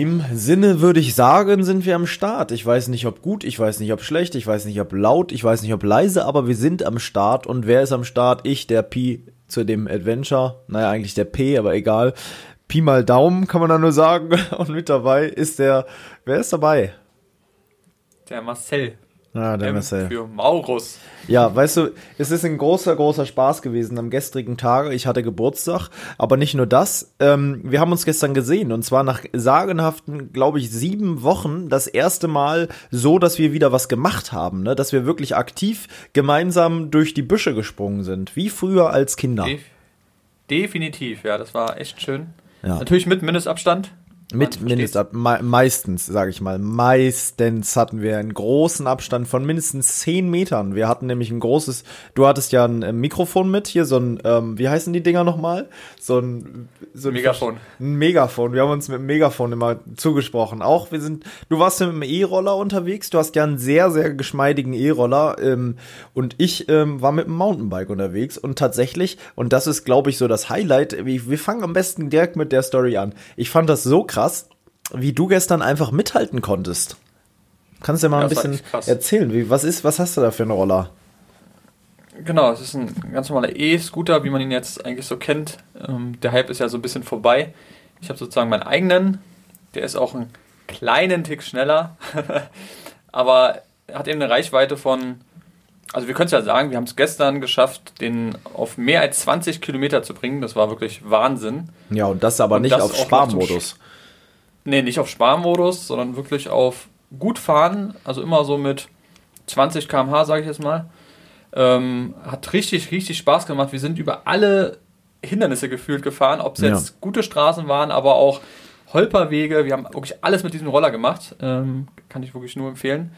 dem Sinne würde ich sagen, sind wir am Start. Ich weiß nicht, ob gut, ich weiß nicht, ob schlecht, ich weiß nicht, ob laut, ich weiß nicht, ob leise, aber wir sind am Start. Und wer ist am Start? Ich, der Pi zu dem Adventure. Naja, eigentlich der P, aber egal. Pi mal Daumen kann man da nur sagen. Und mit dabei ist der, wer ist dabei? Der Marcel. Ah, der M Marcel. Für Maurus. Ja, weißt du, es ist ein großer, großer Spaß gewesen am gestrigen Tage. Ich hatte Geburtstag, aber nicht nur das. Ähm, wir haben uns gestern gesehen und zwar nach sagenhaften, glaube ich, sieben Wochen das erste Mal so, dass wir wieder was gemacht haben, ne? dass wir wirklich aktiv gemeinsam durch die Büsche gesprungen sind, wie früher als Kinder. Def definitiv, ja, das war echt schön. Ja. Natürlich mit Mindestabstand. Mit Mindestab me meistens, sage ich mal, meistens hatten wir einen großen Abstand von mindestens zehn Metern. Wir hatten nämlich ein großes, du hattest ja ein äh, Mikrofon mit, hier so ein, ähm, wie heißen die Dinger nochmal? So ein, so ein Megafon. Ein Megafon. Wir haben uns mit dem Megafon immer zugesprochen. Auch wir sind, du warst mit dem E-Roller unterwegs, du hast ja einen sehr, sehr geschmeidigen E-Roller ähm, und ich ähm, war mit dem Mountainbike unterwegs und tatsächlich, und das ist, glaube ich, so das Highlight, wir, wir fangen am besten direkt mit der Story an. Ich fand das so krass, wie du gestern einfach mithalten konntest. Kannst du dir mal Ja, ein bisschen krass. erzählen? Wie, was ist, was hast du da für einen Roller? Genau, es ist ein ganz normaler E-Scooter, wie man ihn jetzt eigentlich so kennt. Ähm, der Hype ist ja so ein bisschen vorbei. Ich habe sozusagen meinen eigenen. Der ist auch einen kleinen Tick schneller. Aber er hat eben eine Reichweite von, also wir können es ja sagen, wir haben es gestern geschafft, den auf mehr als 20 Kilometer zu bringen. Das war wirklich Wahnsinn. Ja, und das aber Und nicht das auf Sparmodus. Nee, nicht auf Sparmodus, sondern wirklich auf gut fahren. Also immer so mit 20 km/h, sage ich jetzt mal. Ähm, hat richtig, richtig Spaß gemacht. Wir sind über alle Hindernisse gefühlt gefahren, ob es Ja. jetzt gute Straßen waren, aber auch Holperwege. Wir haben wirklich alles mit diesem Roller gemacht. Ähm, kann ich wirklich nur empfehlen.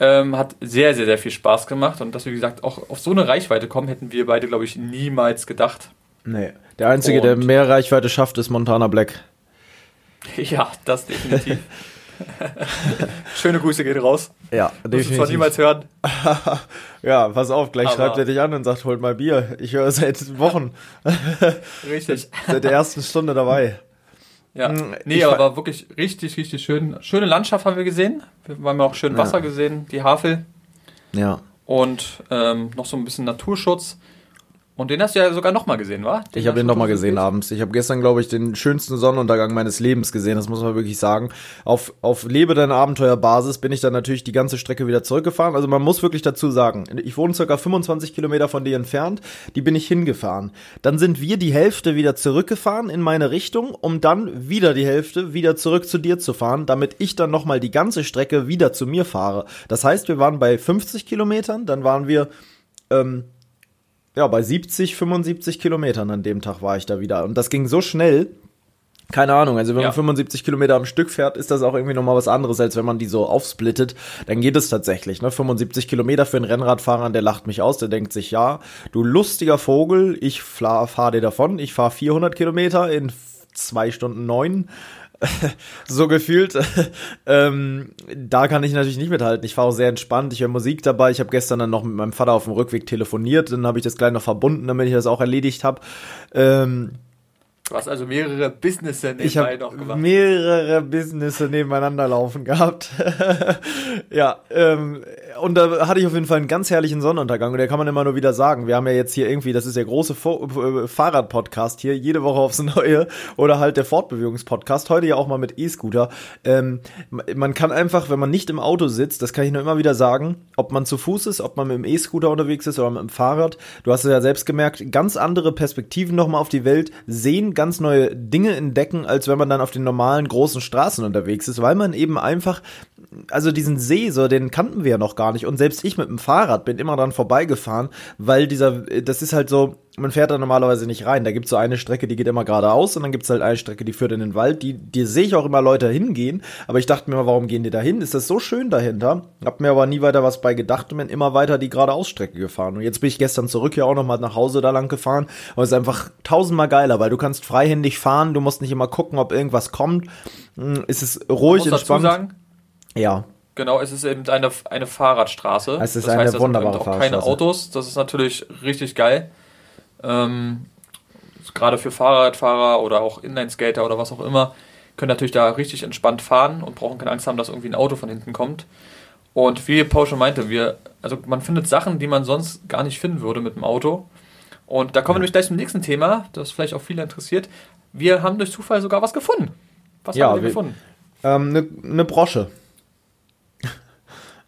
Ähm, hat sehr, sehr, sehr viel Spaß gemacht und dass wir, wie gesagt, auch auf so eine Reichweite kommen, hätten wir beide, glaube ich, niemals gedacht. Nee. Der Einzige, der Und- mehr Reichweite schafft, ist Montana Black. Ja, das definitiv. Schöne Grüße geht raus. Ja, Wirst du zwar niemals hören. ja, pass auf, gleich Aber- schreibt er dich an und sagt, holt mal Bier. Ich höre seit Wochen, Richtig. seit der ersten Stunde dabei. Ja. Mm, Nee, ich aber wirklich richtig, richtig schön. Schöne Landschaft haben wir gesehen. Wir haben auch schön Wasser Ja. gesehen, die Havel Ja. und ähm, noch so ein bisschen Naturschutz. Und den hast du ja sogar nochmal gesehen, wa? Ich habe den nochmal gesehen abends. Ich habe gestern, glaube ich, den schönsten Sonnenuntergang meines Lebens gesehen. Das muss man wirklich sagen. Auf, auf Lebe deine Abenteuerbasis bin ich dann natürlich die ganze Strecke wieder zurückgefahren. Also man muss wirklich dazu sagen, ich wohne circa 25 Kilometer von dir entfernt. Die bin ich hingefahren. Dann sind wir die Hälfte wieder zurückgefahren in meine Richtung, um dann wieder die Hälfte wieder zurück zu dir zu fahren, damit ich dann nochmal die ganze Strecke wieder zu mir fahre. Das heißt, wir waren bei 50 Kilometern, dann waren wir ähm, ja, bei 70, 75 Kilometern an dem Tag war ich da wieder. Und das ging so schnell. Keine Ahnung, also wenn Ja. man 75 Kilometer am Stück fährt, ist das auch irgendwie nochmal was anderes, als wenn man die so aufsplittet. Dann geht es tatsächlich, ne? 75 Kilometer für einen Rennradfahrer, der lacht mich aus, der denkt sich, ja, du lustiger Vogel, ich fahr, fahr dir davon, ich fahre 400 Kilometer in zwei Stunden neun. so gefühlt. ähm, da kann ich natürlich nicht mithalten. Ich fahre auch sehr entspannt. Ich höre Musik dabei. Ich habe gestern dann noch mit meinem Vater auf dem Rückweg telefoniert. Dann habe ich das gleich noch verbunden, damit ich das auch erledigt habe. Ähm, Du hast also mehrere Business ich nebenbei noch gemacht. mehrere Businesse nebeneinander laufen gehabt. ja, ähm, und da hatte ich auf jeden Fall einen ganz herrlichen Sonnenuntergang. Und da kann man immer nur wieder sagen, wir haben ja jetzt hier irgendwie, das ist der große äh, Fahrrad-Podcast hier, jede Woche aufs Neue. Oder halt der Fortbewegungspodcast, heute ja auch mal mit E-Scooter. Ähm, man kann einfach, wenn man nicht im Auto sitzt, das kann ich nur immer wieder sagen, ob man zu Fuß ist, ob man mit dem E-Scooter unterwegs ist oder mit dem Fahrrad. Du hast es ja selbst gemerkt, ganz andere Perspektiven nochmal auf die Welt, sehen ganz neue Dinge entdecken, als wenn man dann auf den normalen großen Straßen unterwegs ist, weil man eben einfach, also diesen See, so, den kannten wir ja noch gar nicht. Und selbst ich mit dem Fahrrad bin immer dran vorbeigefahren, weil dieser, das ist halt so, man fährt da normalerweise nicht rein. Da gibt's so eine Strecke, die geht immer geradeaus und dann gibt's halt eine Strecke, die führt in den Wald. Die, die sehe ich auch immer Leute hingehen, aber ich dachte mir mal, warum gehen die da hin? Ist das so schön dahinter? Hab mir aber nie weiter was bei gedacht und bin immer weiter die geradeausstrecke gefahren. Und jetzt bin ich gestern zurück ja auch nochmal nach Hause da lang gefahren. Und es ist einfach tausendmal geiler, weil du kannst freihändig fahren, du musst nicht immer gucken, ob irgendwas kommt. Hm, Es ist ruhig, muss dazu entspannt. sagen, Ja, genau, es ist eben eine, eine Fahrradstraße. Es ist das eine heißt, sind wunderbare eben auch keine. Autos. Das ist natürlich richtig geil. Ähm, gerade für Fahrradfahrer oder auch Inlineskater oder was auch immer, können natürlich da richtig entspannt fahren und brauchen keine Angst haben, dass irgendwie ein Auto von hinten kommt. Und wie Paul schon meinte, wir, also man findet Sachen, die man sonst gar nicht finden würde mit dem Auto. Und da kommen wir nämlich gleich zum nächsten Thema, das vielleicht auch viele interessiert. Wir haben durch Zufall sogar was gefunden. Was Ja, haben wir wir- gefunden? Ähm, Eine ne Brosche.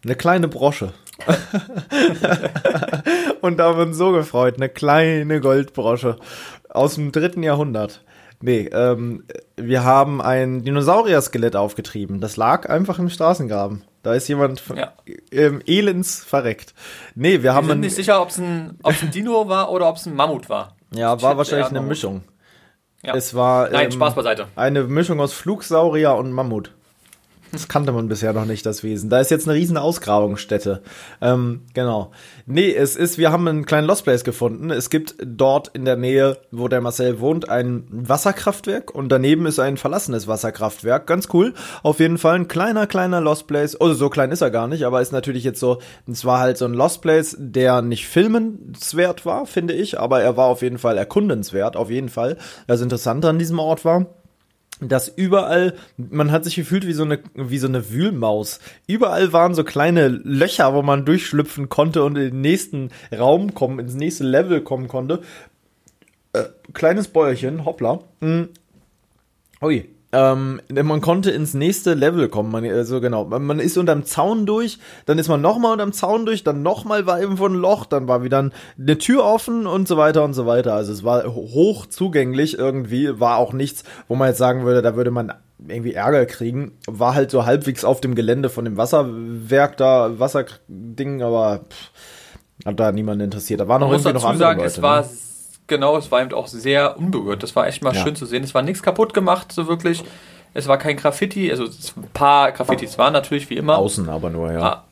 Eine kleine Brosche. Und da haben wir uns so gefreut. Eine kleine Goldbrosche aus dem dritten Jahrhundert. Nee, ähm, wir haben ein Dinosaurier-Skelett aufgetrieben. Das lag einfach im Straßengraben. Da ist jemand Ja. ähm, elends verreckt. Nee, wir Wir haben sind ein, nicht sicher, ob es ein, ob's ein Dino war oder ob es ein Mammut war. ja, Ich war wahrscheinlich eine. Mischung. Ja. Es war Nein, ähm, Spaß beiseite. eine Mischung aus Flugsaurier und Mammut. Das kannte man bisher noch nicht, das Wesen. Da ist jetzt eine riesen Ausgrabungsstätte. Ähm, genau. Nee, es ist, wir haben einen kleinen Lost Place gefunden. Es gibt dort in der Nähe, wo der Marcel wohnt, ein Wasserkraftwerk und daneben ist ein verlassenes Wasserkraftwerk. Ganz cool. Auf jeden Fall ein kleiner, kleiner Lost Place. Also so klein ist er gar nicht, aber ist natürlich jetzt so, es war halt so ein Lost Place, der nicht filmenswert war, finde ich, aber er war auf jeden Fall erkundenswert, auf jeden Fall. Das Interessante an diesem Ort war, dass überall, man hat sich gefühlt wie so eine, wie so eine Wühlmaus. Überall waren so kleine Löcher, wo man durchschlüpfen konnte und in den nächsten Raum kommen, ins nächste Level kommen konnte. Äh, kleines Bäuerchen, hoppla. Mm. Ui. Ähm, man konnte ins nächste Level kommen, man, also genau. Man, man ist unterm Zaun durch, dann ist man nochmal unterm Zaun durch, dann nochmal war irgendwo ein Loch, dann war wieder eine Tür offen und so weiter und so weiter. Also es war hoch zugänglich irgendwie, war auch nichts, wo man jetzt sagen würde, da würde man irgendwie Ärger kriegen. War halt so halbwegs auf dem Gelände von dem Wasserwerk da, Wasserding, aber pff, hat da niemand interessiert. Da waren noch irgendwie noch andere sagen, Leute. es war ne? Genau, es war eben auch sehr unberührt. Das war echt mal Ja. schön zu sehen. Es war nichts kaputt gemacht, so wirklich. Es war kein Graffiti, also ein paar Graffitis waren natürlich wie immer. Außen aber nur, ja.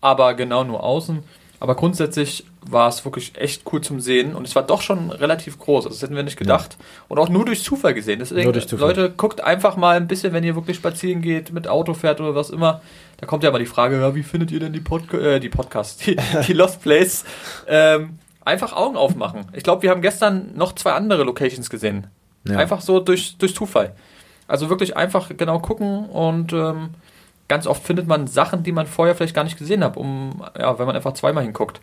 Aber genau nur außen. Aber grundsätzlich war es wirklich echt cool zum Sehen und es war doch schon relativ groß. Also das hätten wir nicht gedacht. Und auch nur durch Zufall gesehen. Deswegen, Nur durch Zufall. Leute, guckt einfach mal ein bisschen, wenn ihr wirklich spazieren geht, mit Auto fährt oder was immer. Da kommt ja mal die Frage, ja, wie findet ihr denn die, Podca äh, die Podcasts, die, die Lost Place? Ähm, einfach Augen aufmachen. Ich glaube, wir haben gestern noch zwei andere Locations gesehen. Ja. Einfach so durch, durch Zufall. Also wirklich einfach genau gucken und ähm, ganz oft findet man Sachen, die man vorher vielleicht gar nicht gesehen hat, um, ja, wenn man einfach zweimal hinguckt.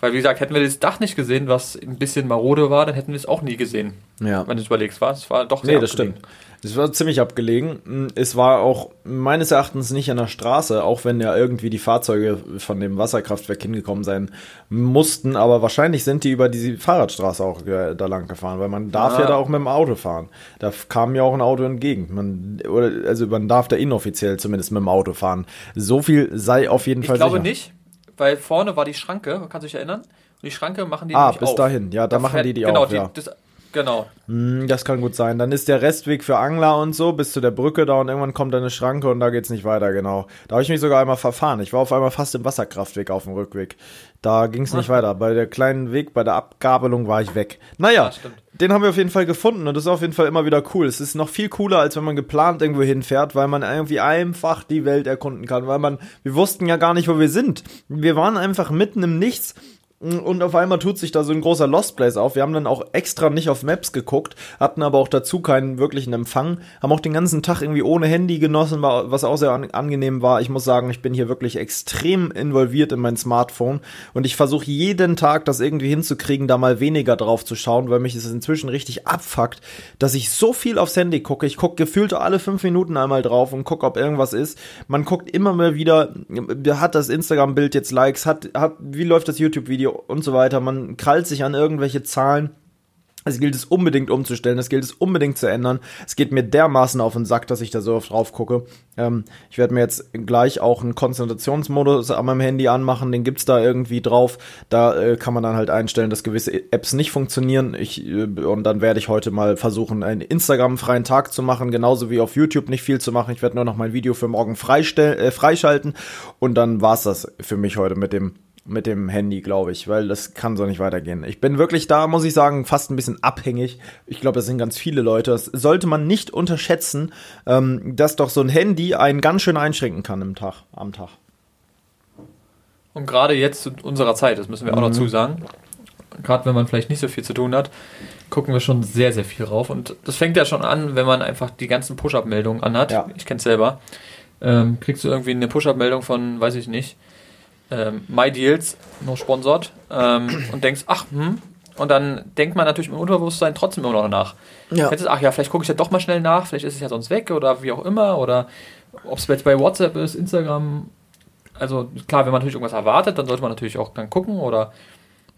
Weil, wie gesagt, hätten wir das Dach nicht gesehen, was ein bisschen marode war, dann hätten wir es auch nie gesehen. ja. Wenn du es überlegst, war es war doch Nee, das abgelegen. stimmt. Es war ziemlich abgelegen. Es war auch meines Erachtens nicht an der Straße, auch wenn ja irgendwie die Fahrzeuge von dem Wasserkraftwerk hingekommen sein mussten. Aber wahrscheinlich sind die über diese Fahrradstraße auch äh, da lang gefahren, weil man darf Ah. ja da auch mit dem Auto fahren. Da kam ja auch ein Auto entgegen. Man, oder, also man darf da inoffiziell zumindest mit dem Auto fahren. So viel sei auf jeden Ich Fall glaube sicher. nicht, weil vorne war die Schranke, kannst du dich erinnern? Und die Schranke machen die Ah, bis auf. dahin. Ja, da machen fährt- die die genau, auf, ja. das, genau. Hm, Das kann gut sein. Dann ist der Restweg für Angler und so bis zu der Brücke da und irgendwann kommt eine Schranke und da geht's nicht weiter, genau. Da habe ich mich sogar einmal verfahren. Ich war auf einmal fast im Wasserkraftweg auf dem Rückweg. Da ging's nicht weiter. Bei der kleinen Weg, bei der Abgabelung war ich weg. Naja, Ja, den haben wir auf jeden Fall gefunden und das ist auf jeden Fall immer wieder cool. Es ist noch viel cooler, als wenn man geplant irgendwo hinfährt, weil man irgendwie einfach die Welt erkunden kann, weil man, wir wussten ja gar nicht, wo wir sind. Wir waren einfach mitten im Nichts und auf einmal tut sich da so ein großer Lost Place auf. Wir haben dann auch extra nicht auf Maps geguckt, hatten aber auch dazu keinen wirklichen Empfang, haben auch den ganzen Tag irgendwie ohne Handy genossen, was auch sehr an angenehm war. Ich muss sagen, ich bin hier wirklich extrem involviert in mein Smartphone und ich versuche jeden Tag das irgendwie hinzukriegen, da mal weniger drauf zu schauen, weil mich es inzwischen richtig abfuckt, dass ich so viel aufs Handy gucke. Ich gucke gefühlt alle fünf Minuten einmal drauf und gucke, ob irgendwas ist. Man guckt immer mal wieder, hat das Instagram-Bild jetzt Likes, hat, hat, wie läuft das YouTube-Video und so weiter. Man krallt sich an irgendwelche Zahlen. Es gilt es unbedingt umzustellen, es gilt es unbedingt zu ändern. Es geht mir dermaßen auf den Sack, dass ich da so oft drauf gucke. Ähm, ich werde mir jetzt gleich auch einen Konzentrationsmodus an meinem Handy anmachen, den gibt's da irgendwie drauf. Da äh, kann man dann halt einstellen, dass gewisse Apps nicht funktionieren. Ich, äh, und dann werde ich heute mal versuchen, einen Instagram-freien Tag zu machen, genauso wie auf YouTube nicht viel zu machen. Ich werde nur noch mein Video für morgen äh, freischalten und dann war's das für mich heute mit dem mit dem Handy, glaube ich, weil das kann so nicht weitergehen. Ich bin wirklich da, muss ich sagen, fast ein bisschen abhängig. Ich glaube, das sind ganz viele Leute. Das sollte man nicht unterschätzen, ähm, dass doch so ein Handy einen ganz schön einschränken kann im Tag, am Tag. Und gerade jetzt zu unserer Zeit, das müssen wir auch Mhm. dazu sagen, gerade wenn man vielleicht nicht so viel zu tun hat, gucken wir schon sehr, sehr viel rauf. Und das fängt ja schon an, wenn man einfach die ganzen Push-Up-Meldungen anhat. Ja. Ich kenn's selber. Ähm, kriegst du irgendwie eine Push-Up-Meldung von, weiß ich nicht, ähm, MyDeals, no sponsored, ähm, und denkst, ach, hm, und dann denkt man natürlich im Unterbewusstsein trotzdem immer noch nach. Ja. Jetzt ist, ach ja, vielleicht gucke ich ja doch mal schnell nach, vielleicht ist es ja sonst weg oder wie auch immer. Oder ob es jetzt bei WhatsApp ist, Instagram. Also klar, wenn man natürlich irgendwas erwartet, dann sollte man natürlich auch dann gucken oder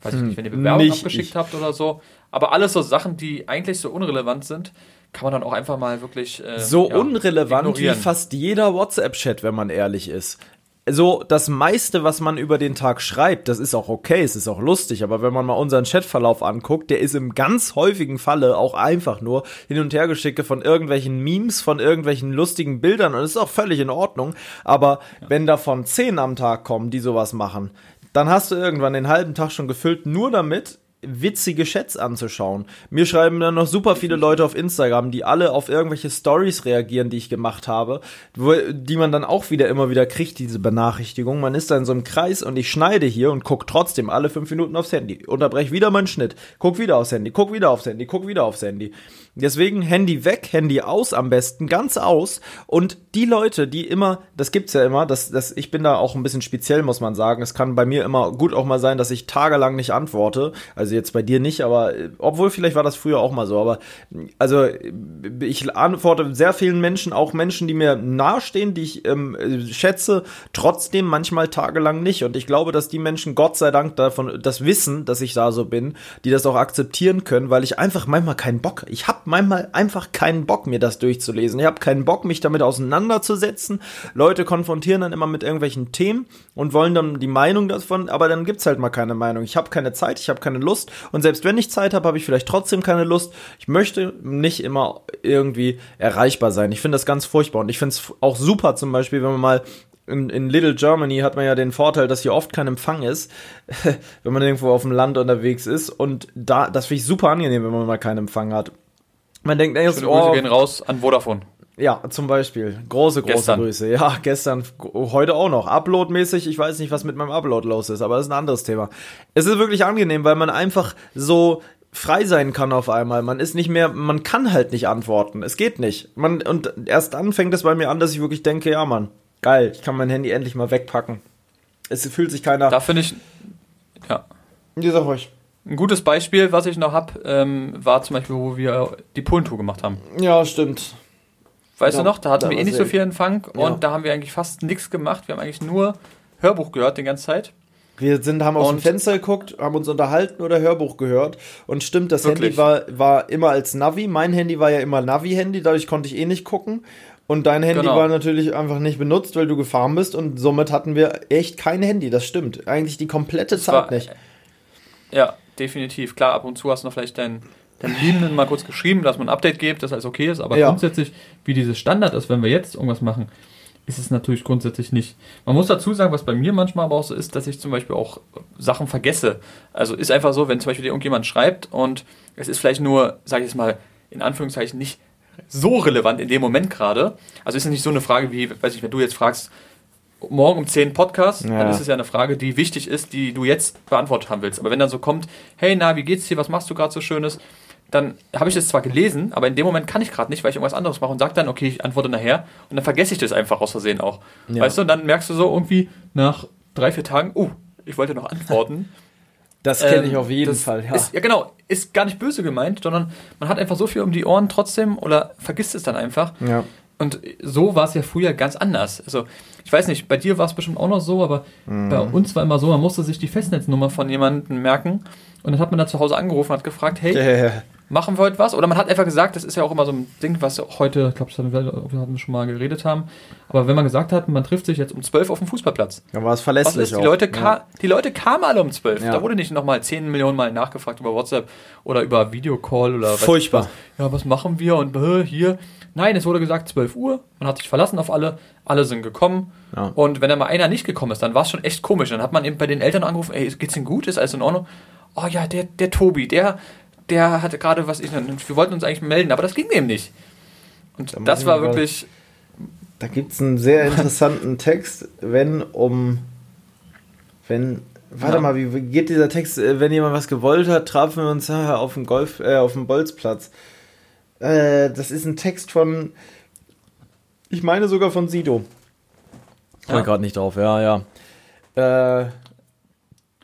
weiß ich Hm, nicht, wenn ihr Bewerbung nicht abgeschickt ich. habt oder so. Aber alles so Sachen, die eigentlich so unrelevant sind, kann man dann auch einfach mal wirklich äh, so ja, unrelevant ignorieren. wie fast jeder WhatsApp-Chat, wenn man ehrlich ist. So, das meiste, was man über den Tag schreibt, das ist auch okay, es ist auch lustig, aber wenn man mal unseren Chatverlauf anguckt, der ist im ganz häufigen Falle auch einfach nur Hin- und Hergeschicke von irgendwelchen Memes, von irgendwelchen lustigen Bildern und ist auch völlig in Ordnung, aber wenn davon zehn am Tag kommen, die sowas machen, dann hast du irgendwann den halben Tag schon gefüllt, nur damit witzige Chats anzuschauen. Mir schreiben dann noch super viele Leute auf Instagram, die alle auf irgendwelche Stories reagieren, die ich gemacht habe, wo, die man dann auch wieder immer wieder kriegt, diese Benachrichtigung. Man ist da in so einem Kreis und ich schneide hier und guck trotzdem alle fünf Minuten aufs Handy. Unterbrech wieder meinen Schnitt. Guck wieder aufs Handy, guck wieder aufs Handy, guck wieder aufs Handy. Deswegen Handy weg, Handy aus am besten, ganz aus. Und die Leute, die immer, das gibt's ja immer, das, das, ich bin da auch ein bisschen speziell, muss man sagen. Es kann bei mir immer gut auch mal sein, dass ich tagelang nicht antworte. Also jetzt bei dir nicht, aber äh, obwohl vielleicht war das früher auch mal so. Aber also äh, ich antworte sehr vielen Menschen, auch Menschen, die mir nahestehen, die ich ähm, äh, schätze, trotzdem manchmal tagelang nicht. Und ich glaube, dass die Menschen Gott sei Dank davon das wissen, dass ich da so bin, die das auch akzeptieren können, weil ich einfach manchmal keinen Bock. Ich habe manchmal einfach keinen Bock, mir das durchzulesen. Ich habe keinen Bock, mich damit auseinanderzusetzen. Leute konfrontieren dann immer mit irgendwelchen Themen und wollen dann die Meinung davon, aber dann gibt's halt mal keine Meinung. Ich habe keine Zeit, ich habe keine Lust und selbst wenn ich Zeit habe, habe ich vielleicht trotzdem keine Lust. Ich möchte nicht immer irgendwie erreichbar sein. Ich finde das ganz furchtbar und ich finde es auch super zum Beispiel, wenn man mal in, in Little Germany hat man ja den Vorteil, dass hier oft kein Empfang ist, wenn man irgendwo auf dem Land unterwegs ist. Und da, das finde ich super angenehm, wenn man mal keinen Empfang hat. Man denkt, ey, Schöne Grüße oh, gehen raus an Vodafone. ja, zum Beispiel. Große, große Gestern. Grüße. Ja, gestern, heute auch noch. Uploadmäßig, ich weiß nicht, was mit meinem Upload los ist, aber das ist ein anderes Thema. Es ist wirklich angenehm, weil man einfach so frei sein kann auf einmal. Man ist nicht mehr, man kann halt nicht antworten. Es geht nicht. Man, und erst dann fängt es bei mir an, dass ich wirklich denke, ja, Mann, geil, ich kann mein Handy endlich mal wegpacken. Es fühlt sich keiner. Da finde ich, ja, Die sag euch. Ein gutes Beispiel, was ich noch habe, ähm, war zum Beispiel, wo wir die Polentour gemacht haben. Ja, stimmt. Weißt Ja, du noch, da hatten wir eh nicht so viel Empfang und Ja. da haben wir eigentlich fast nichts gemacht. Wir haben eigentlich nur Hörbuch gehört die ganze Zeit. Wir sind, haben aus dem Und- Fenster geguckt, haben uns unterhalten oder Hörbuch gehört. Und stimmt, das Handy Wirklich? war, war immer als Navi. Mein Handy war ja immer Navi-Handy, dadurch konnte ich eh nicht gucken. Und dein Handy Genau. war natürlich einfach nicht benutzt, weil du gefahren bist. Und somit hatten wir echt kein Handy, das stimmt. Eigentlich die komplette Zeit war- nicht. Ja, definitiv. Klar, ab und zu hast du noch vielleicht deinen, deinen Liebenden mal kurz geschrieben, dass man ein Update gibt, dass alles okay ist. Aber Ja. grundsätzlich, wie dieses Standard ist, wenn wir jetzt irgendwas machen, ist es natürlich grundsätzlich nicht. Man muss dazu sagen, was bei mir manchmal aber auch so ist, dass ich zum Beispiel auch Sachen vergesse. Also ist einfach so, wenn zum Beispiel dir irgendjemand schreibt und es ist vielleicht nur, sage ich jetzt mal, in Anführungszeichen nicht so relevant in dem Moment gerade. Also ist es nicht so eine Frage wie, weiß ich, wenn du jetzt fragst, morgen um 10 Podcast, Ja. dann ist es ja eine Frage, die wichtig ist, die du jetzt beantwortet haben willst. Aber wenn dann so kommt, hey, na, wie geht's dir, was machst du gerade so Schönes? Dann habe ich das zwar gelesen, aber in dem Moment kann ich gerade nicht, weil ich irgendwas anderes mache und sage dann, okay, ich antworte nachher und dann vergesse ich das einfach aus Versehen auch. Ja. Weißt du, und dann merkst du so irgendwie nach drei, vier Tagen, oh, ich wollte noch antworten. Das kenne ich Ähm, auf jeden Fall, ja. Ist, ja, genau. Ist gar nicht böse gemeint, sondern man hat einfach so viel um die Ohren trotzdem oder vergisst es dann einfach. ja. Und so war es ja früher ganz anders. Also, ich weiß nicht, bei dir war es bestimmt auch noch so, aber Mhm. bei uns war immer so, man musste sich die Festnetznummer von jemandem merken und dann hat man da zu Hause angerufen und hat gefragt, hey, Äh, machen wir heute was? Oder man hat einfach gesagt, das ist ja auch immer so ein Ding, was heute, ich glaube, wir, hatten schon mal geredet haben, aber wenn man gesagt hat, man trifft sich jetzt um 12 auf dem Fußballplatz. Dann war es Was verlässlich ist? Die auch. Leute, ja. die Leute kamen alle um 12. Ja. Da wurde nicht nochmal 10 Millionen Mal nachgefragt über WhatsApp oder über Videocall oder Furchtbar. was. Ja, was machen wir und äh, hier. Nein, es wurde gesagt 12 Uhr. Man hat sich verlassen auf alle. Alle sind gekommen. Ja. Und wenn da mal einer nicht gekommen ist, dann war es schon echt komisch. Dann hat man eben bei den Eltern angerufen, ey, geht's Ihnen gut? Ist alles in Ordnung? Oh ja, der, der Tobi, der, der hatte gerade was ich. Wir wollten uns eigentlich melden, aber das ging eben nicht. Und Da das war wirklich. Da gibt es einen sehr interessanten Text, wenn um wenn Warte Ja. mal, wie geht dieser Text? Äh, Wenn jemand was gewollt hat, trafen wir uns auf dem Golf, äh, auf dem Bolzplatz. Äh, das ist ein Text von, ich meine sogar von Sido. Komme Ja. ich gerade nicht drauf, ja, ja. Äh,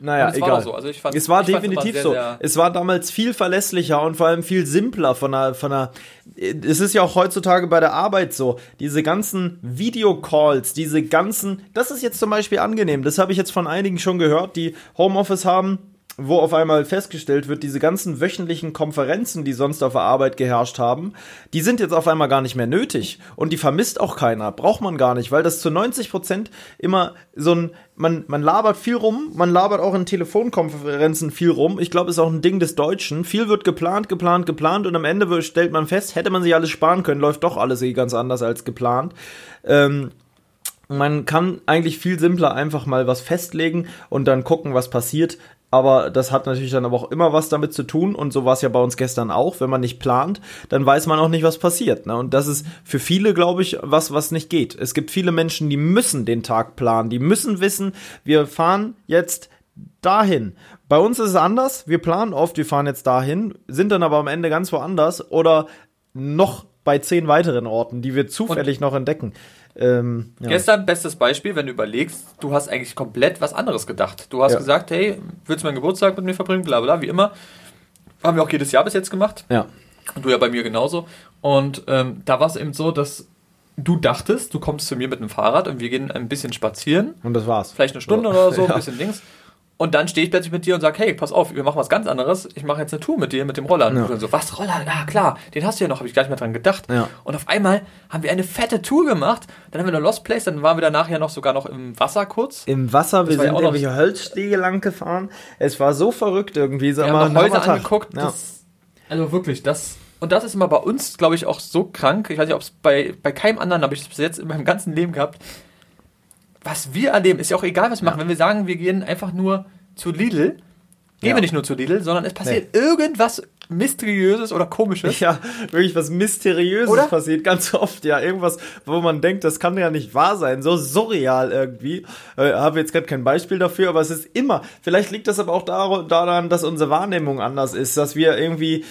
naja, Und es war egal. doch so. Also ich fand, Es war definitiv immer so. sehr, sehr- Es war damals viel verlässlicher und vor allem viel simpler von der, von der. Es ist ja auch heutzutage bei der Arbeit so. Diese ganzen Videocalls, diese ganzen. Das ist jetzt zum Beispiel angenehm. Das habe ich jetzt von einigen schon gehört, die Homeoffice haben, wo auf einmal festgestellt wird, diese ganzen wöchentlichen Konferenzen, die sonst auf der Arbeit geherrscht haben, die sind jetzt auf einmal gar nicht mehr nötig. Und die vermisst auch keiner. Braucht man gar nicht, weil das zu 90 Prozent immer so ein, man, man labert viel rum, man labert auch in Telefonkonferenzen viel rum. Ich glaube, ist auch ein Ding des Deutschen. Viel wird geplant, geplant, geplant und am Ende stellt man fest, hätte man sich alles sparen können, läuft doch alles eh ganz anders als geplant. Ähm, man kann eigentlich viel simpler einfach mal was festlegen und dann gucken, was passiert. Aber das hat natürlich dann aber auch immer was damit zu tun. Und so war es ja bei uns gestern auch. Wenn man nicht plant, dann weiß man auch nicht, was passiert. Ne? Und das ist für viele, glaube ich, was, was nicht geht. Es gibt viele Menschen, die müssen den Tag planen. Die müssen wissen, wir fahren jetzt dahin. Bei uns ist es anders. Wir planen oft, wir fahren jetzt dahin, sind dann aber am Ende ganz woanders oder noch bei zehn weiteren Orten, die wir zufällig noch entdecken. Ähm, ja. Gestern, bestes Beispiel, wenn du überlegst, du hast eigentlich komplett was anderes gedacht. Du hast Ja. gesagt, hey, willst du meinen Geburtstag mit mir verbringen, bla bla, wie immer. Haben wir auch jedes Jahr bis jetzt gemacht. ja. Und du ja bei mir genauso. Und ähm, da war es eben so, dass du dachtest, du kommst zu mir mit dem Fahrrad und wir gehen ein bisschen spazieren. Und das war's. Vielleicht eine Stunde Ja. oder so, ein bisschen links. Und dann stehe ich plötzlich mit dir und sage, hey, pass auf, wir machen was ganz anderes. Ich mache jetzt eine Tour mit dir, mit dem Roller. Und Ja. dann so, was, Roller? Ja, klar, den hast du ja noch, habe ich gar nicht mehr dran gedacht. Ja. Und auf einmal haben wir eine fette Tour gemacht. Dann haben wir eine Lost Place, dann waren wir danach ja noch sogar noch im Wasser kurz. Im Wasser, wir war ja sind auch noch- irgendwelche Holzstege lang gefahren. Es war so verrückt irgendwie. Sag Wir mal, haben noch Häuser angeguckt. Ja. Das, also wirklich, das. Und das ist immer bei uns, glaube ich, auch so krank. Ich weiß nicht, ob es bei, bei keinem anderen habe ich das bis jetzt in meinem ganzen Leben gehabt. Was wir erleben, ist ja auch egal, was wir machen. Wenn wir sagen, wir gehen einfach nur zu Lidl, gehen Ja. wir nicht nur zu Lidl, sondern es passiert irgendwas Mysteriöses oder Komisches. Ja, wirklich was Mysteriöses Oder? passiert ganz oft. Ja, irgendwas, wo man denkt, das kann ja nicht wahr sein. So surreal irgendwie. Äh, Habe jetzt gerade kein Beispiel dafür, aber es ist immer. Vielleicht liegt das aber auch dar daran, dass unsere Wahrnehmung anders ist, dass wir irgendwie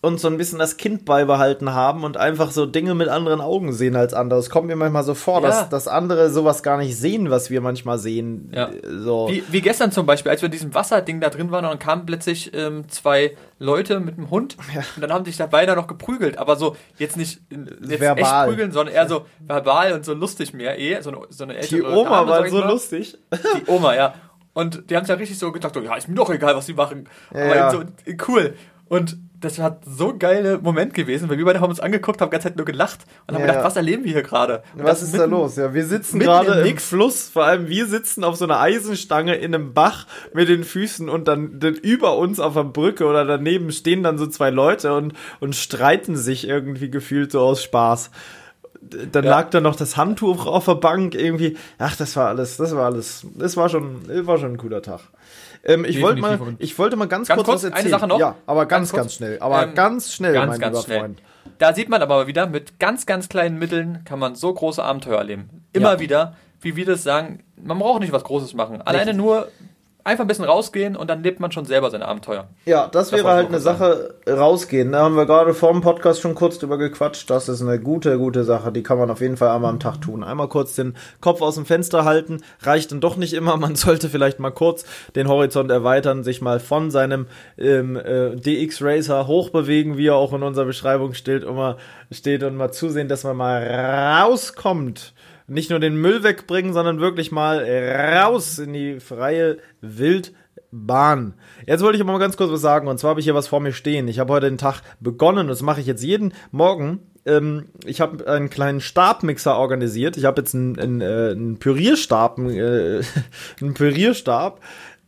uns so ein bisschen das Kind beibehalten haben und einfach so Dinge mit anderen Augen sehen als andere. Es kommt mir manchmal so vor, Ja. dass, dass andere sowas gar nicht sehen, was wir manchmal sehen. Ja. Äh, So. Wie, wie gestern zum Beispiel, als wir in diesem Wasserding da drin waren und dann kamen plötzlich ähm, zwei Leute mit einem Hund und dann haben sich da beide noch geprügelt, aber so jetzt nicht jetzt Verbal. echt prügeln, sondern eher so verbal und so lustig mehr eh, so eine, so eine Die Oma Dame, war so mal. lustig. Die Oma, ja. Und die haben es ja richtig so gedacht, so, ja, ist mir doch egal, was die machen. Ja, Aber ja. so cool. Und das hat so ein geiler Moment gewesen, weil wir beide haben uns angeguckt, haben die ganze Zeit nur gelacht und haben Ja. gedacht, was erleben wir hier gerade? Was ist da mitten- los? Ja, wir sitzen gerade im im Nix. Fluss, vor allem wir sitzen auf so einer Eisenstange in einem Bach mit den Füßen und dann, dann über uns auf der Brücke oder daneben stehen dann so zwei Leute und, und streiten sich irgendwie gefühlt so aus Spaß. Dann Ja. lag da noch das Handtuch auf der Bank irgendwie. Ach, das war alles, das war alles, das war schon, das war schon ein cooler Tag. Ähm, ich wollte mal, ich wollte mal ganz, Ganz kurz, kurz, was eine erzählen. Sache noch. Ja, aber ganz, Ganz ganz, schnell. Aber Ähm, ganz schnell, ganz, mein ganz lieber schnell. Freund. Da sieht man aber wieder, mit ganz, ganz kleinen Mitteln kann man so große Abenteuer erleben. Immer Ja. wieder, wie wir das sagen, man braucht nicht was Großes machen. Alleine nur einfach ein bisschen rausgehen und dann lebt man schon selber sein Abenteuer. Ja, das, Das wäre halt eine was Sache rausgehen. Da haben wir gerade vor dem Podcast schon kurz drüber gequatscht. Das ist eine gute, gute Sache. Die kann man auf jeden Fall einmal am Tag tun. Einmal kurz den Kopf aus dem Fenster halten. Reicht dann doch nicht immer. Man sollte vielleicht mal kurz den Horizont erweitern, sich mal von seinem ähm, äh, DX Racer hochbewegen, wie er auch in unserer Beschreibung steht, und mal, steht und mal zusehen, dass man mal rauskommt. Nicht nur den Müll wegbringen, sondern wirklich mal raus in die freie Wildbahn. Jetzt wollte ich aber mal ganz kurz was sagen. Und zwar habe ich hier was vor mir stehen. Ich habe heute den Tag begonnen. und Das mache ich jetzt jeden Morgen. Ähm, ich habe einen kleinen Stabmixer organisiert. Ich habe jetzt einen, einen, äh, einen Pürierstab, äh, einen Pürierstab.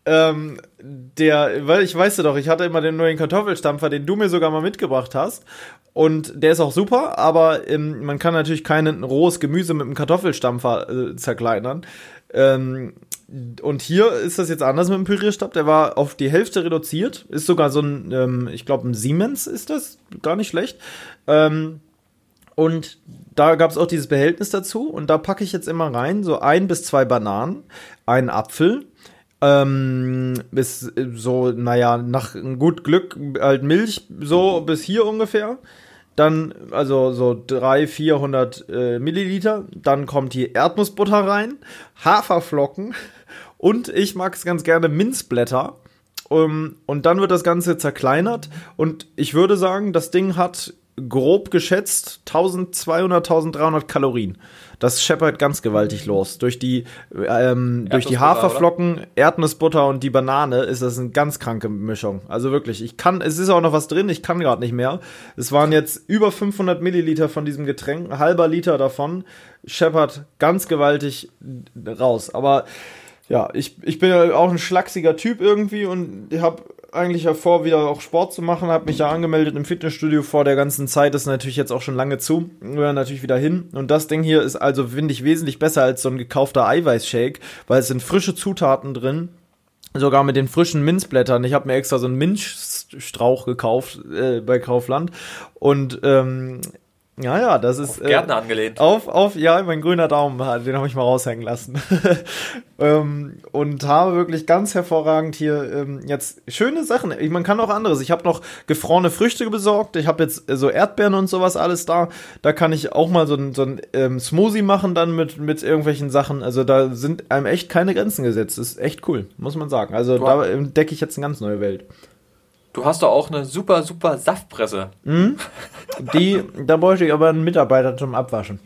Ähm, der, weil ich weiß ja doch, ich hatte immer den neuen Kartoffelstampfer, den du mir sogar mal mitgebracht hast. Und der ist auch super, aber ähm, man kann natürlich kein rohes Gemüse mit einem Kartoffelstampfer äh, zerkleinern. Ähm, und hier ist das jetzt anders mit dem Pürierstab. Der war auf die Hälfte reduziert. Ist sogar so ein, ähm, ich glaube, ein Siemens ist das. Gar nicht schlecht. Ähm, und da gab es auch dieses Behältnis dazu. Und da packe ich jetzt immer rein, so ein bis zwei Bananen, einen Apfel, Ähm, bis so, naja, nach gut Glück halt Milch, so bis hier ungefähr. Dann, also so 300, 400 äh, Milliliter. Dann kommt hier Erdnussbutter rein, Haferflocken und ich mag es ganz gerne Minzblätter. Um, und dann wird das Ganze zerkleinert. Und ich würde sagen, das Ding hat grob geschätzt 1200, 1300 Kalorien. Das scheppert ganz gewaltig los. Durch die, ähm, durch die Haferflocken, oder? Erdnussbutter und die Banane ist das eine ganz kranke Mischung. Also wirklich, ich kann, es ist auch noch was drin, ich kann gerade nicht mehr. Es waren jetzt über 500 Milliliter von diesem Getränk, ein halber Liter davon scheppert ganz gewaltig raus. Aber ja, ich, ich bin ja auch ein schlachsiger Typ irgendwie und habe eigentlich ja vor, wieder auch Sport zu machen, habe mich ja angemeldet im Fitnessstudio vor der ganzen Zeit, das ist natürlich jetzt auch schon lange zu, wir natürlich wieder hin. Und das Ding hier ist also, finde ich, wesentlich besser als so ein gekaufter Eiweißshake, weil es sind frische Zutaten drin, sogar mit den frischen Minzblättern. Ich habe mir extra so einen Minzstrauch gekauft äh, bei Kaufland. Und ähm, ja, ja, das ist. Auf Gärtner äh, angelehnt. Auf, auf, ja, mein grüner Daumen, den habe ich mal raushängen lassen. ähm, und habe wirklich ganz hervorragend hier ähm, jetzt schöne Sachen. Ich, man kann auch anderes. Ich habe noch gefrorene Früchte besorgt. Ich habe jetzt äh, so Erdbeeren und sowas alles da. Da kann ich auch mal so ein, so ein ähm, Smoothie machen dann mit, mit irgendwelchen Sachen. Also da sind einem echt keine Grenzen gesetzt. Das ist echt cool, muss man sagen. Also wow. da entdecke ich jetzt eine ganz neue Welt. Du hast doch auch eine super, super Saftpresse. Mhm. Die, da bräuchte ich aber einen Mitarbeiter zum Abwaschen.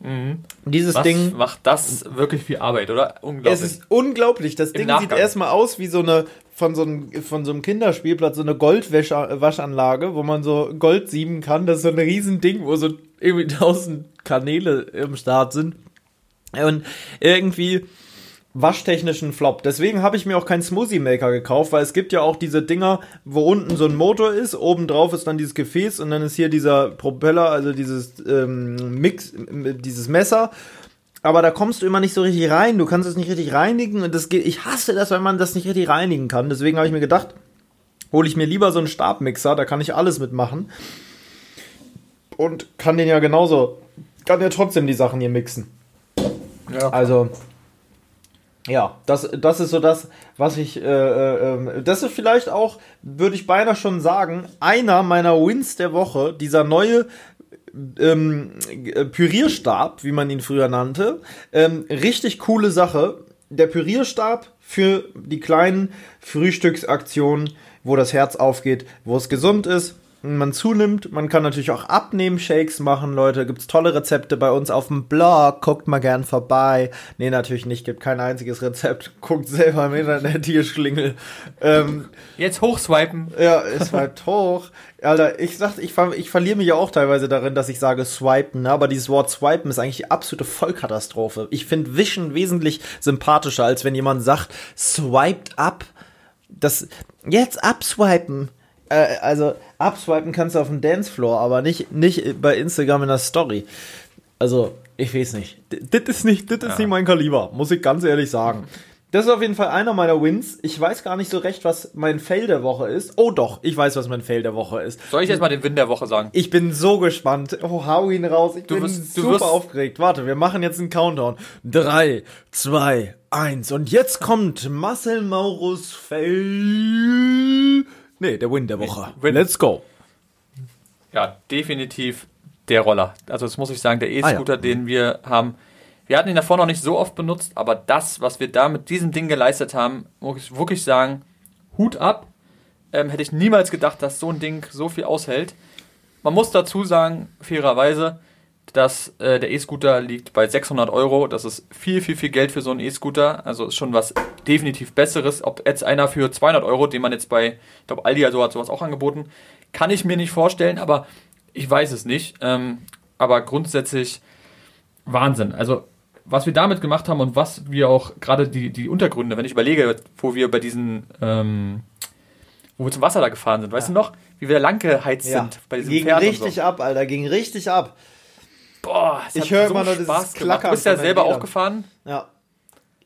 Mhm. Dieses Was Ding. macht das wirklich viel Arbeit, oder? Unglaublich. Es ist unglaublich. Das Im Ding Nachgang. sieht erstmal aus wie so eine von so einem, von so einem Kinderspielplatz, so eine Goldwaschanlage, wo man so Gold sieben kann. Das ist so ein Riesending, wo so irgendwie tausend Kanäle im Start sind. Und irgendwie waschtechnischen Flop. Deswegen habe ich mir auch keinen Smoothie Maker gekauft, weil es gibt ja auch diese Dinger, wo unten so ein Motor ist, oben drauf ist dann dieses Gefäß und dann ist hier dieser Propeller, also dieses ähm, Mix, dieses Messer. Aber da kommst du immer nicht so richtig rein. Du kannst es nicht richtig reinigen und das geht. Ich hasse das, wenn man das nicht richtig reinigen kann. Deswegen habe ich mir gedacht, hole ich mir lieber so einen Stabmixer, da kann ich alles mitmachen und kann den ja genauso, kann ja trotzdem die Sachen hier mixen. Ja. Also ja, das, das ist so das, was ich, äh, äh, ähm, das ist vielleicht auch, würde ich beinahe schon sagen, einer meiner Wins der Woche, dieser neue ähm, äh, Pürierstab, wie man ihn früher nannte. Ähm, richtig coole Sache. Der Pürierstab für die kleinen Frühstücksaktionen, wo das Herz aufgeht, wo es gesund ist, man zunimmt. Man kann natürlich auch abnehmen, Shakes machen, Leute. Gibt's tolle Rezepte bei uns auf dem Blog. Guckt mal gern vorbei. Nee, natürlich nicht. Gibt kein einziges Rezept. Guckt selber im Internet, hier Schlingel. Ähm, Jetzt hochswipen. Ja, es swiped hoch. Alter, ich sag, ich, ver ich verliere mich ja auch teilweise darin, dass ich sage swipen, ne? aber dieses Wort swipen ist eigentlich die absolute Vollkatastrophe. Ich finde Wischen wesentlich sympathischer, als wenn jemand sagt, swiped up. Das, jetzt abswipen äh, also abswipen kannst du auf dem Dancefloor, aber nicht, nicht bei Instagram in der Story. Also, ich weiß nicht. Das ist nicht, das ist ja. nicht mein Kaliber, muss ich ganz ehrlich sagen. Das ist auf jeden Fall einer meiner Wins. Ich weiß gar nicht so recht, was mein Fail der Woche ist. Oh doch, ich weiß, was mein Fail der Woche ist. Soll ich jetzt mal den Win der Woche sagen? Ich bin so gespannt. Oh, hau ihn raus. Ich du bin wirst, super aufgeregt. Warte, wir machen jetzt einen Countdown. Drei, zwei, eins. Und jetzt kommt Marcel Maurus Fail Nee, der Win der Woche. Win. Let's go. Ja, definitiv der Roller. Also das muss ich sagen, der E-Scooter, ah, ja. den wir haben. Wir hatten ihn davor noch nicht so oft benutzt, aber das, was wir da mit diesem Ding geleistet haben, muss ich wirklich sagen, Hut ab. Ähm, hätte ich niemals gedacht, dass so ein Ding so viel aushält. Man muss dazu sagen, fairerweise, dass äh, der E-Scooter liegt bei 600 Euro. Das ist viel, viel, viel Geld für so einen E-Scooter. Also ist schon was definitiv Besseres. Ob jetzt einer für 200 Euro, den man jetzt bei, ich glaube, Aldi also hat sowas auch angeboten, kann ich mir nicht vorstellen, aber ich weiß es nicht. Ähm, aber grundsätzlich Wahnsinn. Also was wir damit gemacht haben und was wir auch gerade die, die Untergründe, wenn ich überlege, wo wir bei diesen, ähm, wo wir zum Wasser da gefahren sind, weißt ja. du noch, wie wir da lang geheizt ja. sind bei diesem Ging Pferd richtig so. ab, Alter, ging richtig ab. Boah, ich höre so immer nur dieses Klackern. Du bist ja selber auch gefahren. Ja.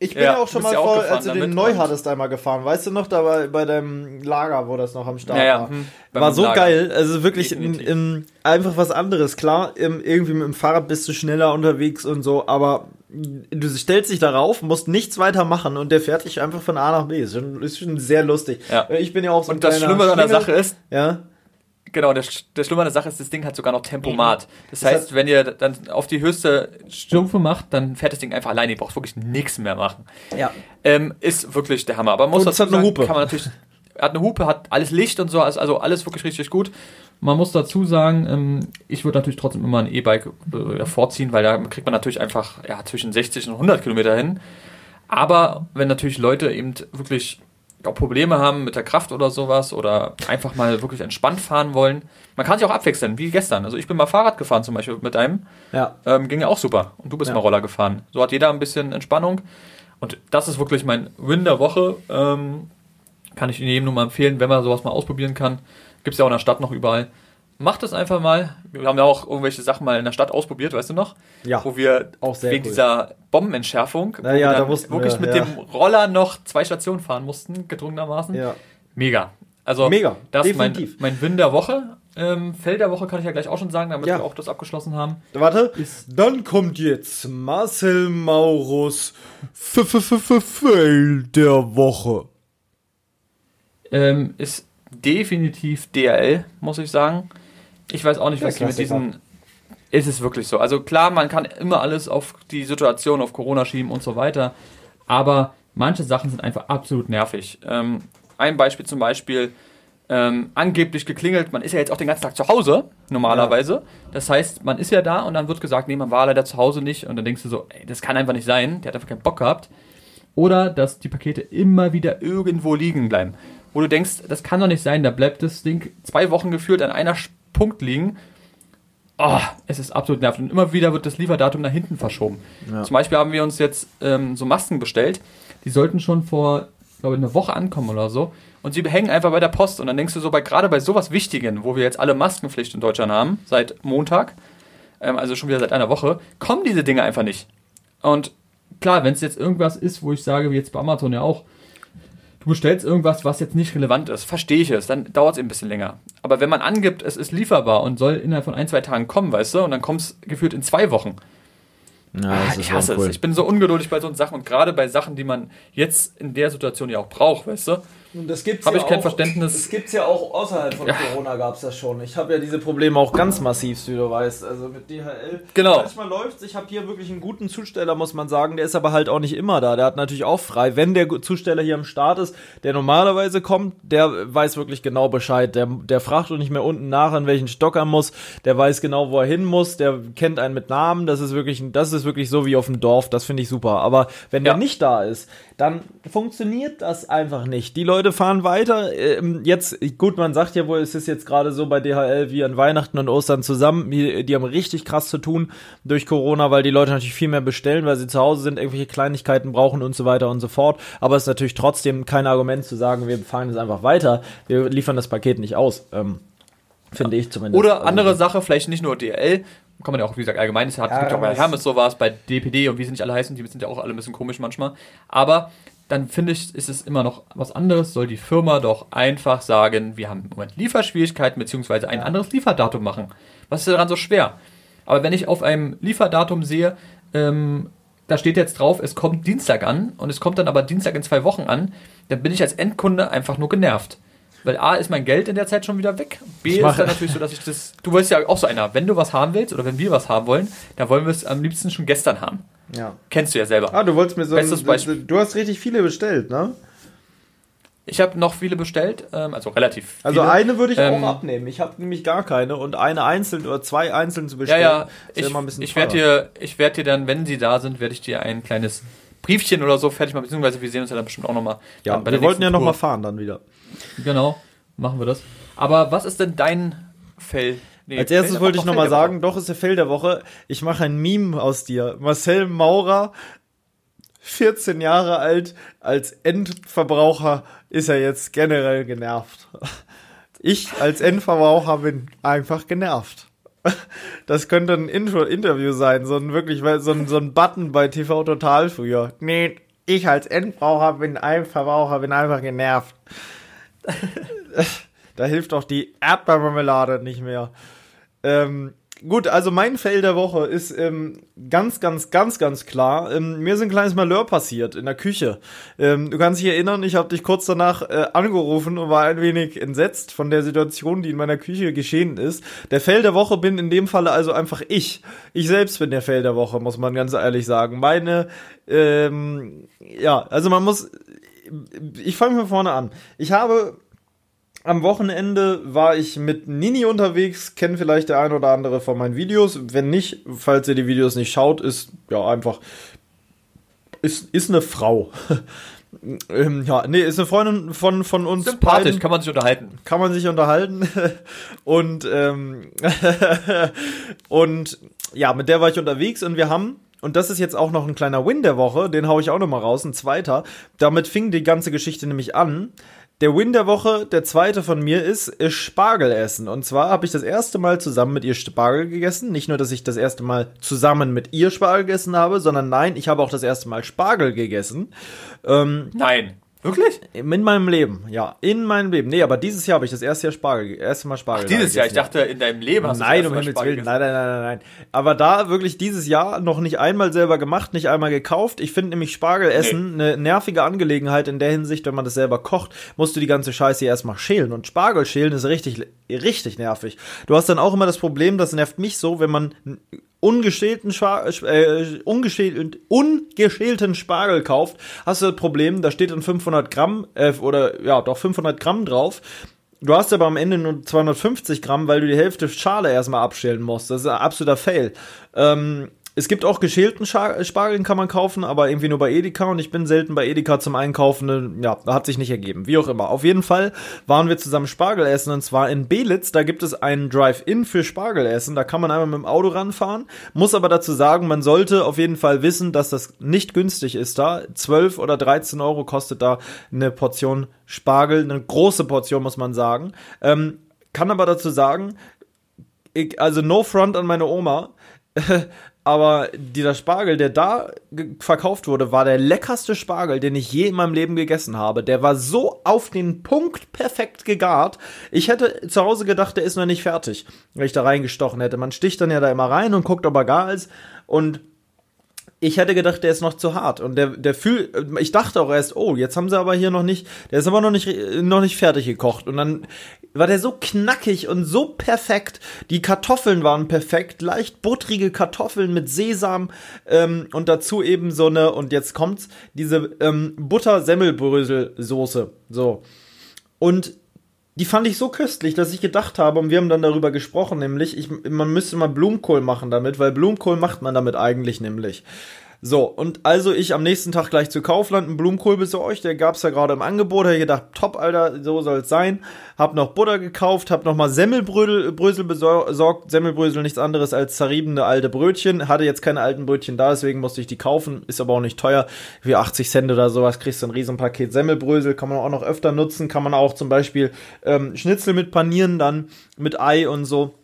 Ich bin ja, auch schon mal vor, als du den neu hattest, einmal gefahren. Weißt du noch, da war bei deinem Lager, wo das noch am Start ja, ja. war. Hm, war so Lager. geil. Also wirklich in, in, einfach was anderes. Klar, im, irgendwie mit dem Fahrrad bist du schneller unterwegs und so, aber du stellst dich darauf, musst nichts weiter machen und der fährt dich einfach von A nach B. Ist schon, ist schon sehr lustig. Ja. Ich bin ja auch so ein Und das Schlimme an der. Sache ist, Ja. Genau, das, das Schlimme an der Sache ist, das Ding hat sogar noch Tempomat. Das Das heißt, wenn ihr dann auf die höchste Stufe macht, dann fährt das Ding einfach alleine. Ihr braucht wirklich nichts mehr machen. Ja. Ähm, ist wirklich der Hammer. Aber man muss dazu hat eine sagen, Hupe. Kann man natürlich, hat eine Hupe, hat alles Licht und so, also also alles wirklich richtig gut. Man muss dazu sagen, ähm, ich würde natürlich trotzdem immer ein E-Bike äh, vorziehen, weil da kriegt man natürlich einfach ja, zwischen 60 und 100 Kilometer hin. Aber wenn natürlich Leute eben wirklich auch Probleme haben mit der Kraft oder sowas oder einfach mal wirklich entspannt fahren wollen, man kann sich auch abwechseln, wie gestern. Also ich bin mal Fahrrad gefahren zum Beispiel mit einem, Ja. ähm, ging ja auch super. Und du bist Ja. mal Roller gefahren. So hat jeder ein bisschen Entspannung. Und das ist wirklich mein Win der Woche. Ähm, kann ich jedem nur mal empfehlen, wenn man sowas mal ausprobieren kann. Gibt es ja auch in der Stadt noch überall. Macht es einfach mal. Wir haben ja auch irgendwelche Sachen mal in der Stadt ausprobiert, weißt du noch? Ja. Wo wir Auch sehr wegen cool. dieser Bombenentschärfung, Na ja, wir wirklich wir, mit ja. dem Roller noch zwei Stationen fahren mussten, gedrungenermaßen. Ja. Mega. Also Mega, das ist mein, mein Win der Woche. Ähm, Fell der Woche kann ich ja gleich auch schon sagen, damit Ja. wir auch das abgeschlossen haben. Warte. Ist- Dann kommt jetzt Marcel Maurus F -f -f -f Fail der Woche. ähm, ist definitiv DRL, muss ich sagen. Ich weiß auch nicht, was die mit diesen. Ist es wirklich so? Also klar, man kann immer alles auf die Situation, auf Corona schieben und so weiter. Aber manche Sachen sind einfach absolut nervig. Ähm, ein Beispiel zum Beispiel, ähm, angeblich geklingelt, man ist ja jetzt auch den ganzen Tag zu Hause, normalerweise. Das heißt, man ist ja da und dann wird gesagt, nee, man war leider zu Hause nicht. Und dann denkst du so, ey, das kann einfach nicht sein, der hat einfach keinen Bock gehabt. Oder dass die Pakete immer wieder irgendwo liegen bleiben. Wo du denkst, das kann doch nicht sein, da bleibt das Ding zwei Wochen gefühlt an einer Punkt liegen. Oh, es ist absolut nervig. Und immer wieder wird das Lieferdatum nach hinten verschoben. Ja. Zum Beispiel haben wir uns jetzt ähm, so Masken bestellt. Die sollten schon vor, glaube ich, einer Woche ankommen oder so. Und sie hängen einfach bei der Post. Und dann denkst du so, bei, gerade bei sowas Wichtigen, wo wir jetzt alle Maskenpflicht in Deutschland haben, seit Montag, ähm, also schon wieder seit einer Woche, kommen diese Dinge einfach nicht. Und klar, wenn es jetzt irgendwas ist, wo ich sage, wie jetzt bei Amazon ja auch, du bestellst irgendwas, was jetzt nicht relevant ist, verstehe ich es, dann dauert es ein bisschen länger. Aber wenn man angibt, es ist lieferbar und soll innerhalb von ein, zwei Tagen kommen, weißt du, und dann kommt es gefühlt in zwei Wochen. Ja, Ah, ich hasse es. Ich bin so ungeduldig bei so Sachen und gerade bei Sachen, die man jetzt in der Situation ja auch braucht, weißt du? Und das gibt's Hab ja ich kein auch, Verständnis. Das gibt's ja auch außerhalb von Ja. Corona gab's das schon. Ich habe ja diese Probleme auch ganz massiv, wie du weißt. Also mit DHL. Genau. Manchmal läuft's. Ich habe hier wirklich einen guten Zusteller, muss man sagen. Der ist aber halt auch nicht immer da. Der hat natürlich auch frei. Wenn der Zusteller hier am Start ist, der normalerweise kommt, der weiß wirklich genau Bescheid. Der, der fragt auch nicht mehr unten nach, an welchen Stock er muss. Der weiß genau, wo er hin muss. Der kennt einen mit Namen. Das ist wirklich, das ist wirklich so wie auf dem Dorf. Das finde ich super. Aber wenn Ja. der nicht da ist, dann funktioniert das einfach nicht. Die Leute fahren weiter. Ähm, jetzt, gut, man sagt ja wohl, es ist jetzt gerade so bei DHL wie an Weihnachten und Ostern zusammen. Die, die haben richtig krass zu tun durch Corona, weil die Leute natürlich viel mehr bestellen, weil sie zu Hause sind, irgendwelche Kleinigkeiten brauchen und so weiter und so fort. Aber es ist natürlich trotzdem kein Argument zu sagen, wir fahren jetzt einfach weiter. Wir liefern das Paket nicht aus. Ähm, Finde ich zumindest. Oder Also, andere Sache, vielleicht nicht nur DL, kann man ja auch, wie gesagt, allgemein, es hat, Ja, auch bei Hermes sowas, bei DPD und wie sie nicht alle heißen, die sind ja auch alle ein bisschen komisch manchmal. Aber dann finde ich, ist es immer noch was anderes, soll die Firma doch einfach sagen, wir haben im Moment Lieferschwierigkeiten, beziehungsweise ein anderes Lieferdatum machen. Was ist daran so schwer? Aber wenn ich auf einem Lieferdatum sehe, ähm, da steht jetzt drauf, es kommt Dienstag an und es kommt dann aber Dienstag in zwei Wochen an, dann bin ich als Endkunde einfach nur genervt. Weil A ist mein Geld in der Zeit schon wieder weg. B Ich ist mache- dann natürlich so, dass ich das. Du willst ja auch so einer, wenn du was haben willst oder wenn wir was haben wollen, dann wollen wir es am liebsten schon gestern haben. Ja. Kennst du ja selber. Ah, du wolltest mir so Bestes Beispiel. Du hast richtig viele bestellt, ne? Ich habe noch viele bestellt, ähm, also relativ Also viele. eine würde ich Ähm, auch abnehmen. Ich habe nämlich gar keine und eine einzeln oder zwei einzeln zu Ja, bestellen. ja. ist Ich, ein ich werde dir, ich werde dir dann, wenn sie da sind, werde ich dir ein kleines Briefchen oder so fertig machen, beziehungsweise wir sehen uns ja dann bestimmt auch nochmal. Ja, wir wollten ja nochmal fahren dann wieder. Genau, machen wir das. Aber was ist denn dein Fell? Nee, Als erstes Fell- wollte ich nochmal sagen, doch ist der Fell der Woche. Ich mache ein Meme aus dir. Marcel Maurer, 14 Jahre alt, als Endverbraucher ist er jetzt generell genervt. Ich als Endverbraucher bin einfach genervt. Das könnte ein Intro Interview sein, so ein wirklich so ein, so ein Button bei TV Total früher. Nee, ich als Endverbraucher bin ein Verbraucher, bin einfach genervt. Da hilft auch die Erdbeermarmelade nicht mehr. Ähm, gut, also mein Fail der Woche ist ähm, ganz, ganz, ganz, ganz klar. Ähm, mir ist ein kleines Malheur passiert in der Küche. Ähm, du kannst dich erinnern, ich habe dich kurz danach äh, angerufen und war ein wenig entsetzt von der Situation, die in meiner Küche geschehen ist. Der Fail der Woche bin in dem Falle also einfach ich. Ich selbst bin der Fail der Woche, muss man ganz ehrlich sagen. Meine, ähm, ja, also man muss, ich fange mal vorne an. Ich habe am Wochenende war ich mit Nini unterwegs, kennt vielleicht der ein oder andere von meinen Videos. Wenn nicht, falls ihr die Videos nicht schaut, ist ja einfach ist, ist eine Frau. ähm, ja, nee, ist eine Freundin von, von uns. Sympathisch, beiden. kann man sich unterhalten. Kann man sich unterhalten. und, ähm, und ja, mit der war ich unterwegs und wir haben und das ist jetzt auch noch ein kleiner Win der Woche, den hau ich auch noch mal raus, ein zweiter. Damit fing die ganze Geschichte nämlich an. Der Win der Woche, der zweite von mir ist, ist Spargel essen. Und zwar habe ich das erste Mal zusammen mit ihr Spargel gegessen. Nicht nur, dass ich das erste Mal zusammen mit ihr Spargel gegessen habe, sondern nein, ich habe auch das erste Mal Spargel gegessen. Ähm, nein. Wirklich? In meinem Leben, ja. In meinem Leben. Nee, aber dieses Jahr habe ich das erste Jahr Spargel, erste Mal Spargel. Ach, dieses Jahr, ich dachte, in deinem Leben hast nein, du um Himmels Willen. Nein, nein, nein, nein, nein. Aber da wirklich dieses Jahr noch nicht einmal selber gemacht, nicht einmal gekauft. Ich finde nämlich Spargel essen nee. eine nervige Angelegenheit in der Hinsicht, wenn man das selber kocht, musst du die ganze Scheiße erstmal schälen. Und Spargel schälen ist richtig, richtig nervig. Du hast dann auch immer das Problem, das nervt mich so, wenn man ungeschälten, äh, ungeschält, ungeschälten Spargel kauft, hast du das Problem, da steht dann 500 Gramm, äh, oder ja, doch 500 Gramm drauf. Du hast aber am Ende nur 250 Gramm, weil du die Hälfte Schale erstmal abschälen musst. Das ist ein absoluter Fail. Ähm, es gibt auch geschälten Spargel, kann man kaufen, aber irgendwie nur bei Edeka und ich bin selten bei Edeka zum Einkaufen. Ja, hat sich nicht ergeben. Wie auch immer. Auf jeden Fall waren wir zusammen Spargel essen und zwar in Belitz. Da gibt es einen Drive-In für Spargel essen. Da kann man einmal mit dem Auto ranfahren. Muss aber dazu sagen, man sollte auf jeden Fall wissen, dass das nicht günstig ist da. 12 oder 13 Euro kostet da eine Portion Spargel. Eine große Portion, muss man sagen. Ähm, kann aber dazu sagen, ich, also no front an meine Oma. aber dieser Spargel, der da verkauft wurde, war der leckerste Spargel, den ich je in meinem Leben gegessen habe. Der war so auf den Punkt perfekt gegart. Ich hätte zu Hause gedacht, der ist noch nicht fertig, wenn ich da reingestochen hätte. Man sticht dann ja da immer rein und guckt, ob er gar ist. Und ich hätte gedacht, der ist noch zu hart. Und der, der fühlt, ich dachte auch erst, oh, jetzt haben sie aber hier noch nicht, der ist aber noch nicht, noch nicht fertig gekocht. Und dann war der so knackig und so perfekt. Die Kartoffeln waren perfekt, leicht buttrige Kartoffeln mit Sesam ähm, und dazu eben so eine, und jetzt kommt's, diese ähm, Butter-Semmelbrösel-Soße. So. Und die fand ich so köstlich, dass ich gedacht habe, und wir haben dann darüber gesprochen, nämlich, ich, man müsste mal Blumenkohl machen damit, weil Blumenkohl macht man damit eigentlich nämlich. So, und also ich am nächsten Tag gleich zu Kaufland einen Blumenkohl besorgt, der gab's ja gerade im Angebot, habe ich gedacht, top, Alter, so soll's sein. Hab noch Butter gekauft, hab noch mal Semmelbrösel besorgt, Semmelbrösel nichts anderes als zerriebene alte Brötchen, hatte jetzt keine alten Brötchen da, deswegen musste ich die kaufen, ist aber auch nicht teuer, wie 80 Cent oder sowas, kriegst du ein Riesenpaket Semmelbrösel, kann man auch noch öfter nutzen, kann man auch zum Beispiel ähm, Schnitzel mit panieren, dann mit Ei und so.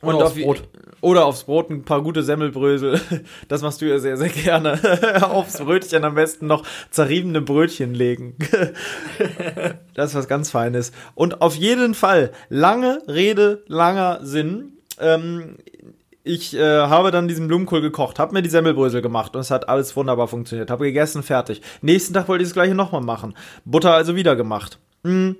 Und oder aufs Brot. Oder aufs Brot ein paar gute Semmelbrösel. Das machst du ja sehr, sehr gerne. aufs Brötchen am besten noch zerriebene Brötchen legen. das ist was ganz Feines. Und auf jeden Fall, lange Rede, langer Sinn. Ähm, ich äh, habe dann diesen Blumenkohl gekocht, habe mir die Semmelbrösel gemacht und es hat alles wunderbar funktioniert. Habe gegessen, fertig. Nächsten Tag wollte ich das gleiche nochmal machen. Butter also wieder gemacht. Mm.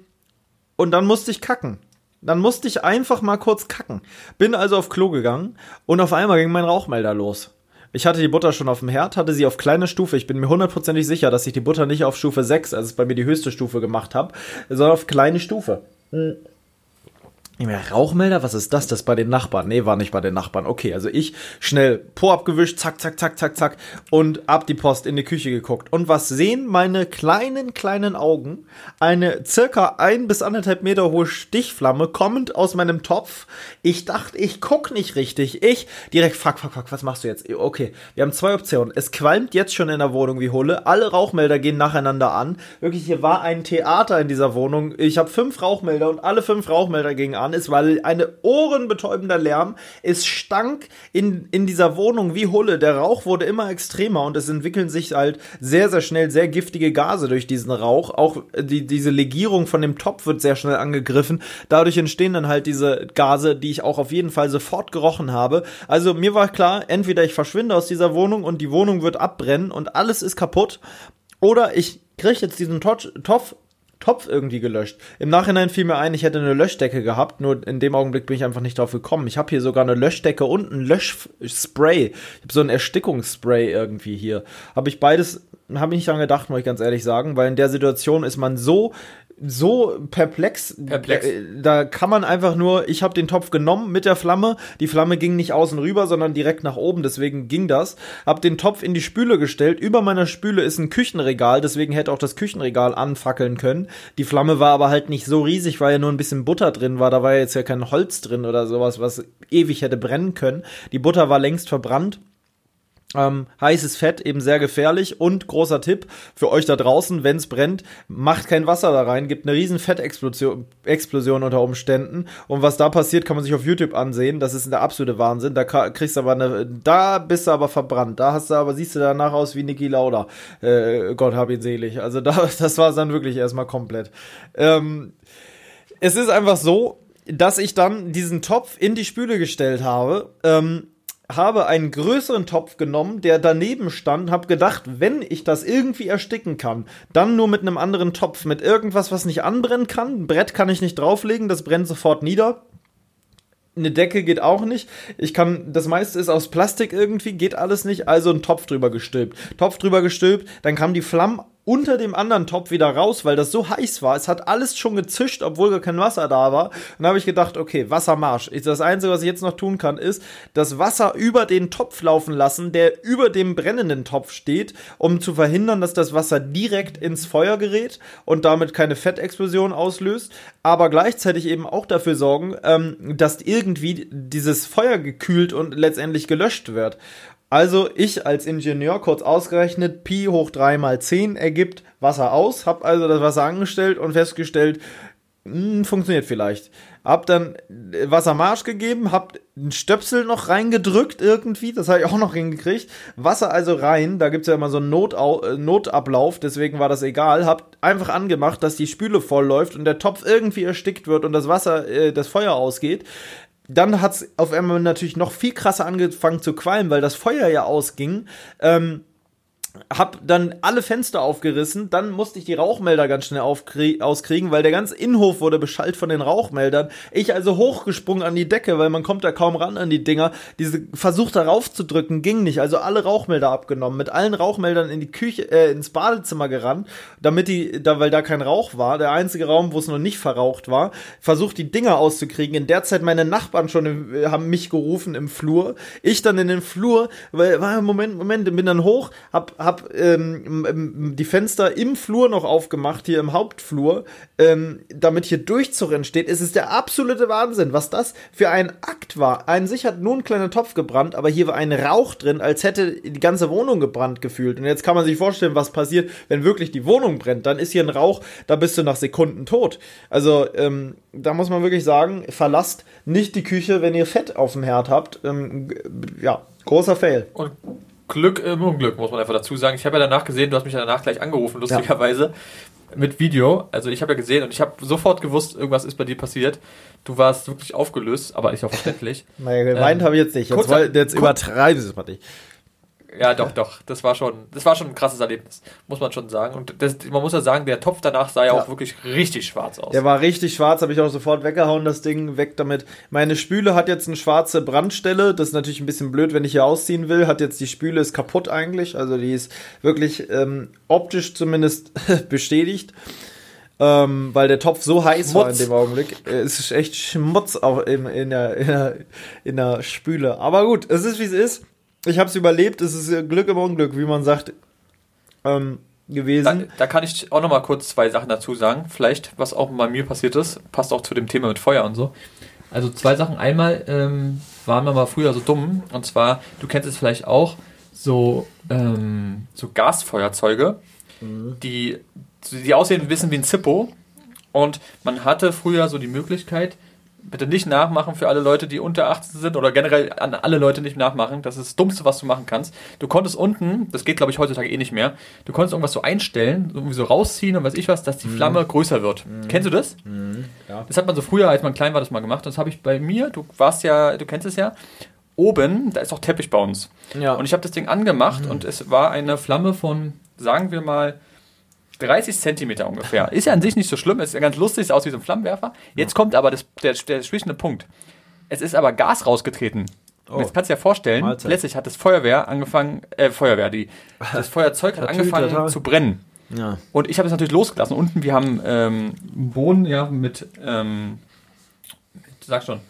Und dann musste ich kacken. Dann musste ich einfach mal kurz kacken. Bin also auf Klo gegangen und auf einmal ging mein Rauchmelder los. Ich hatte die Butter schon auf dem Herd, hatte sie auf kleine Stufe. Ich bin mir hundertprozentig sicher, dass ich die Butter nicht auf Stufe 6, also bei mir die höchste Stufe gemacht habe, sondern auf kleine Stufe. Hm. Rauchmelder, was ist das? Das bei den Nachbarn. Nee, war nicht bei den Nachbarn. Okay, also ich schnell Po abgewischt, zack, zack, zack, zack, zack und ab die Post in die Küche geguckt. Und was sehen meine kleinen, kleinen Augen? Eine circa ein bis anderthalb Meter hohe Stichflamme kommend aus meinem Topf. Ich dachte, ich guck nicht richtig. Ich direkt, fuck, fuck, fuck, was machst du jetzt? Okay, wir haben zwei Optionen. Es qualmt jetzt schon in der Wohnung wie Hulle. Alle Rauchmelder gehen nacheinander an. Wirklich, hier war ein Theater in dieser Wohnung. Ich habe fünf Rauchmelder und alle fünf Rauchmelder gingen an an ist, weil eine ohrenbetäubender Lärm. Es stank in, in dieser Wohnung wie Hulle. Der Rauch wurde immer extremer und es entwickeln sich halt sehr, sehr schnell sehr giftige Gase durch diesen Rauch. Auch die, diese Legierung von dem Topf wird sehr schnell angegriffen. Dadurch entstehen dann halt diese Gase, die ich auch auf jeden Fall sofort gerochen habe. Also mir war klar, entweder ich verschwinde aus dieser Wohnung und die Wohnung wird abbrennen und alles ist kaputt. Oder ich kriege jetzt diesen Topf Topf irgendwie gelöscht. Im Nachhinein fiel mir ein, ich hätte eine Löschdecke gehabt, nur in dem Augenblick bin ich einfach nicht drauf gekommen. Ich habe hier sogar eine Löschdecke und ein Löschspray. Ich habe so ein Erstickungsspray irgendwie hier. Habe ich beides, habe ich nicht dran gedacht, muss ich ganz ehrlich sagen, weil in der Situation ist man so so perplex. Perplex. Äh, da kann man einfach nur, ich habe den Topf genommen mit der Flamme. Die Flamme ging nicht außen rüber, sondern direkt nach oben, deswegen ging das. Hab den Topf in die Spüle gestellt. Über meiner Spüle ist ein Küchenregal, deswegen hätte auch das Küchenregal anfackeln können. Die Flamme war aber halt nicht so riesig, weil ja nur ein bisschen Butter drin war. Da war jetzt ja kein Holz drin oder sowas, was ewig hätte brennen können. Die Butter war längst verbrannt. Ähm, heißes Fett eben sehr gefährlich. Und großer Tipp für euch da draußen, wenn es brennt, macht kein Wasser da rein, gibt eine riesen Fettexplosion Explosion unter Umständen. Und was da passiert, kann man sich auf YouTube ansehen, das ist der absolute Wahnsinn, da kriegst du aber eine, da bist du aber verbrannt, da hast du aber, siehst du danach aus wie Niki Lauda, äh, Gott hab ihn selig, also da, das war dann wirklich erstmal komplett. Ähm, es ist einfach so, dass ich dann diesen Topf in die Spüle gestellt habe, ähm, habe einen größeren Topf genommen, der daneben stand, habe gedacht, wenn ich das irgendwie ersticken kann, dann nur mit einem anderen Topf, mit irgendwas, was nicht anbrennen kann. Ein Brett kann ich nicht drauflegen, das brennt sofort nieder. Eine Decke geht auch nicht. Ich kann, das meiste ist aus Plastik irgendwie, geht alles nicht, also ein Topf drüber gestülpt. Topf drüber gestülpt, dann kam die Flammen unter dem anderen Topf wieder raus, weil das so heiß war. Es hat alles schon gezischt, obwohl gar kein Wasser da war. Und dann habe ich gedacht, okay, Wassermarsch. Das Einzige, was ich jetzt noch tun kann, ist das Wasser über den Topf laufen lassen, der über dem brennenden Topf steht, um zu verhindern, dass das Wasser direkt ins Feuer gerät und damit keine Fettexplosion auslöst, aber gleichzeitig eben auch dafür sorgen, ähm, dass irgendwie dieses Feuer gekühlt und letztendlich gelöscht wird. Also ich als Ingenieur kurz ausgerechnet, Pi hoch 3 mal 10 ergibt Wasser aus, hab also das Wasser angestellt und festgestellt, mh, hm, funktioniert vielleicht. Hab dann äh, Wassermarsch gegeben, hab einen Stöpsel noch reingedrückt irgendwie, das habe ich auch noch hingekriegt. Wasser also rein, da gibt's ja immer so einen Notau äh, Notablauf, deswegen war das egal. Hab einfach angemacht, dass die Spüle voll läuft und der Topf irgendwie erstickt wird und das Wasser, äh, das Feuer ausgeht dann hat es auf einmal natürlich noch viel krasser angefangen zu qualmen, weil das Feuer ja ausging. Ähm, hab dann alle Fenster aufgerissen, dann musste ich die Rauchmelder ganz schnell auskriegen, weil der ganze Innenhof wurde beschallt von den Rauchmeldern. Ich also hochgesprungen an die Decke, weil man kommt da kaum ran an die Dinger. Diese Versuch darauf zu drücken ging nicht, also alle Rauchmelder abgenommen, mit allen Rauchmeldern in die Küche, äh, ins Badezimmer gerannt, damit die, da, weil da kein Rauch war, der einzige Raum, wo es noch nicht verraucht war, versucht die Dinger auszukriegen. In der Zeit meine Nachbarn schon im, äh, haben mich gerufen im Flur. Ich dann in den Flur, weil, Moment, Moment, bin dann hoch, hab, hab ähm, die Fenster im Flur noch aufgemacht, hier im Hauptflur, ähm, damit hier Durchzug entsteht. Es ist der absolute Wahnsinn, was das für ein Akt war. Ein sich hat nur ein kleiner Topf gebrannt, aber hier war ein Rauch drin, als hätte die ganze Wohnung gebrannt gefühlt. Und jetzt kann man sich vorstellen, was passiert, wenn wirklich die Wohnung brennt. Dann ist hier ein Rauch, da bist du nach Sekunden tot. Also ähm, da muss man wirklich sagen, verlasst nicht die Küche, wenn ihr Fett auf dem Herd habt. Ähm, ja, großer Fail. Und Glück im Unglück, muss man einfach dazu sagen. Ich habe ja danach gesehen, du hast mich ja danach gleich angerufen, lustigerweise, ja. mit Video. Also ich habe ja gesehen und ich habe sofort gewusst, irgendwas ist bei dir passiert. Du warst wirklich aufgelöst, aber ist auch verständlich. naja, gemeint ähm, habe ich jetzt nicht. Jetzt, kurzer, jetzt übertreibe ich es mal nicht. Ja, doch, doch. Das war schon, das war schon ein krasses Erlebnis, muss man schon sagen. Und das, man muss ja sagen, der Topf danach sah ja, ja. auch wirklich richtig schwarz aus. Der war richtig schwarz, habe ich auch sofort weggehauen, das Ding weg damit. Meine Spüle hat jetzt eine schwarze Brandstelle. Das ist natürlich ein bisschen blöd, wenn ich hier ausziehen will. Hat jetzt die Spüle ist kaputt eigentlich. Also die ist wirklich ähm, optisch zumindest bestätigt. Ähm, weil der Topf so heiß Schmutz. war in dem Augenblick. Es ist echt Schmutz auch in, in, der, in, der, in der Spüle. Aber gut, es ist wie es ist ich habe es überlebt. Es ist Glück im Unglück, wie man sagt, ähm, gewesen. Da, da, kann ich auch noch mal kurz zwei Sachen dazu sagen. Vielleicht, was auch bei mir passiert ist, passt auch zu dem Thema mit Feuer und so. Also zwei Sachen. Einmal ähm, waren wir mal früher so dumm. Und zwar, du kennst es vielleicht auch, so, ähm, so Gasfeuerzeuge, mhm. die, die aussehen ein bisschen wie ein Zippo. Und man hatte früher so die Möglichkeit, bitte nicht nachmachen für alle Leute, die unter 18 sind oder generell an alle Leute nicht nachmachen. Das ist das Dummste, was du machen kannst. Du konntest unten, das geht glaube ich heutzutage eh nicht mehr, du konntest irgendwas so einstellen, irgendwie so rausziehen und weiß ich was, dass die Flamme größer wird. Kennst du das? Ja. Das hat man so früher, als man klein war, das mal gemacht. Das habe ich bei mir, du warst ja, du kennst es ja, oben, da ist auch Teppich bei uns. Ja. Und ich habe das Ding angemacht und es war eine Flamme von, sagen wir mal, 30 Zentimeter ungefähr. Ist ja an sich nicht so schlimm, ist ja ganz lustig, sieht aus wie so ein Flammenwerfer. Jetzt kommt aber das, der, der schwierige Punkt. Es ist aber Gas rausgetreten. Und Oh. jetzt kannst du dir vorstellen, Mahlzeit. plötzlich hat das Feuerwehr angefahren, äh, Feuerwehr, die, das Feuerzeug hat angefangen total. zu brennen. ja. Und ich habe es natürlich losgelassen. Unten, wir haben ähm, einen Boden, ja, mit, ähm, mit, sag schon,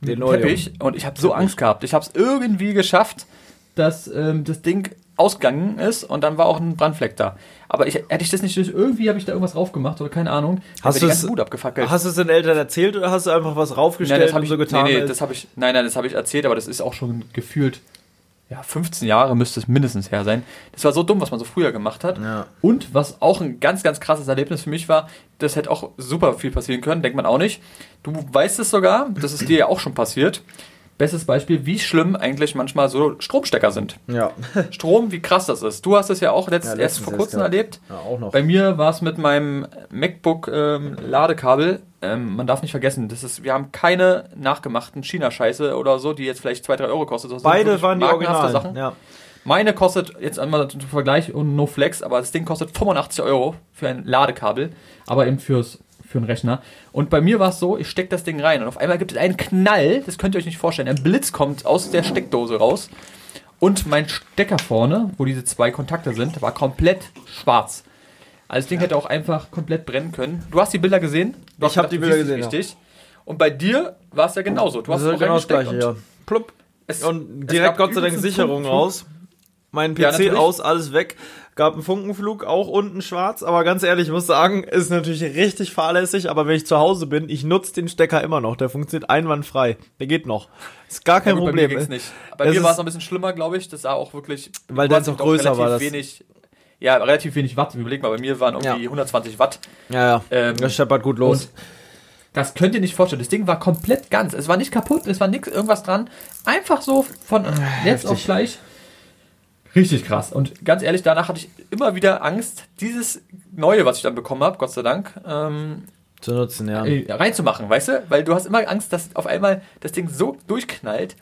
mit. Teppich. Und ich habe so Angst gehabt. Ich habe es irgendwie geschafft, dass ähm, das Ding ausgegangen ist und dann war auch ein Brandfleck da. Aber ich, hätte ich das nicht durch, irgendwie habe ich da irgendwas drauf gemacht oder keine Ahnung, Hast du es- Wut abgefackelt. Hast du es den Eltern erzählt oder hast du einfach was raufgestellt Nein, das habe und ich, so getan? nee, nee, das habe ich, nein, nein, das habe ich erzählt, aber das ist auch schon gefühlt, ja, 15 Jahre müsste es mindestens her sein. Das war so dumm, was man so früher gemacht hat. Ja. Und was auch ein ganz, ganz krasses Erlebnis für mich war, das hätte auch super viel passieren können, denkt man auch nicht. Du weißt es sogar, das ist dir ja auch schon passiert. Bestes Beispiel, wie schlimm eigentlich manchmal so Stromstecker sind. ja. Strom, wie krass das ist. Du hast es ja auch letzt, Ja, erst vor kurzem erlebt. ja, auch noch. Bei mir war es mit meinem MacBook ähm, Ladekabel. Ähm, man darf nicht vergessen, das ist, wir haben keine nachgemachten China-Scheiße oder so, die jetzt vielleicht 2, 3 Euro kostet. Das Beide waren die Originalen. Sachen. Ja. Meine kostet jetzt einmal zum Vergleich und no flex, aber das Ding kostet 85 Euro für ein Ladekabel, aber eben fürs für einen Rechner. Und bei mir war es so, ich stecke das Ding rein und auf einmal gibt es einen Knall, das könnt ihr euch nicht vorstellen. Ein Blitz kommt aus der Steckdose raus und mein Stecker vorne, wo diese zwei Kontakte sind, war komplett schwarz. Also das Ding hätte auch einfach komplett brennen können. Du hast die Bilder gesehen? Du Ich hast hab gedacht, die Bilder gesehen, ja. Richtig. Und bei dir war es ja genauso. Du hast es genau das gleiche, und ja. Plupp. Es, Und direkt Gott sei Dank Sicherung raus. Mein Ja, PC natürlich. aus, alles weg. Gab einen Funkenflug, auch unten schwarz. Aber ganz ehrlich, ich muss sagen, ist natürlich richtig fahrlässig. Aber wenn ich zu Hause bin, ich nutze den Stecker immer noch. Der funktioniert einwandfrei. Der geht noch. Ist gar kein Ja, gut, Bei mir Problem. ging's nicht. Bei mir war es noch ein bisschen schlimmer, glaube ich. Das sah auch wirklich. Weil deins auch größer relativ war, das- Wenig, ja, relativ wenig Watt. Überleg mal, bei mir waren irgendwie Ja. 120 Watt. Ja, ja. Ähm, das scheppert gut los. Das könnt ihr nicht vorstellen. Das Ding war komplett ganz. Es war nicht kaputt, es war nichts, irgendwas dran. Einfach so von jetzt auf heftig. gleich. Richtig krass. Und ganz ehrlich, danach hatte ich immer wieder Angst, dieses Neue, was ich dann bekommen habe, Gott sei Dank, ähm, zu nutzen, ja. äh, reinzumachen, weißt du? Weil du hast immer Angst, dass auf einmal das Ding so durchknallt.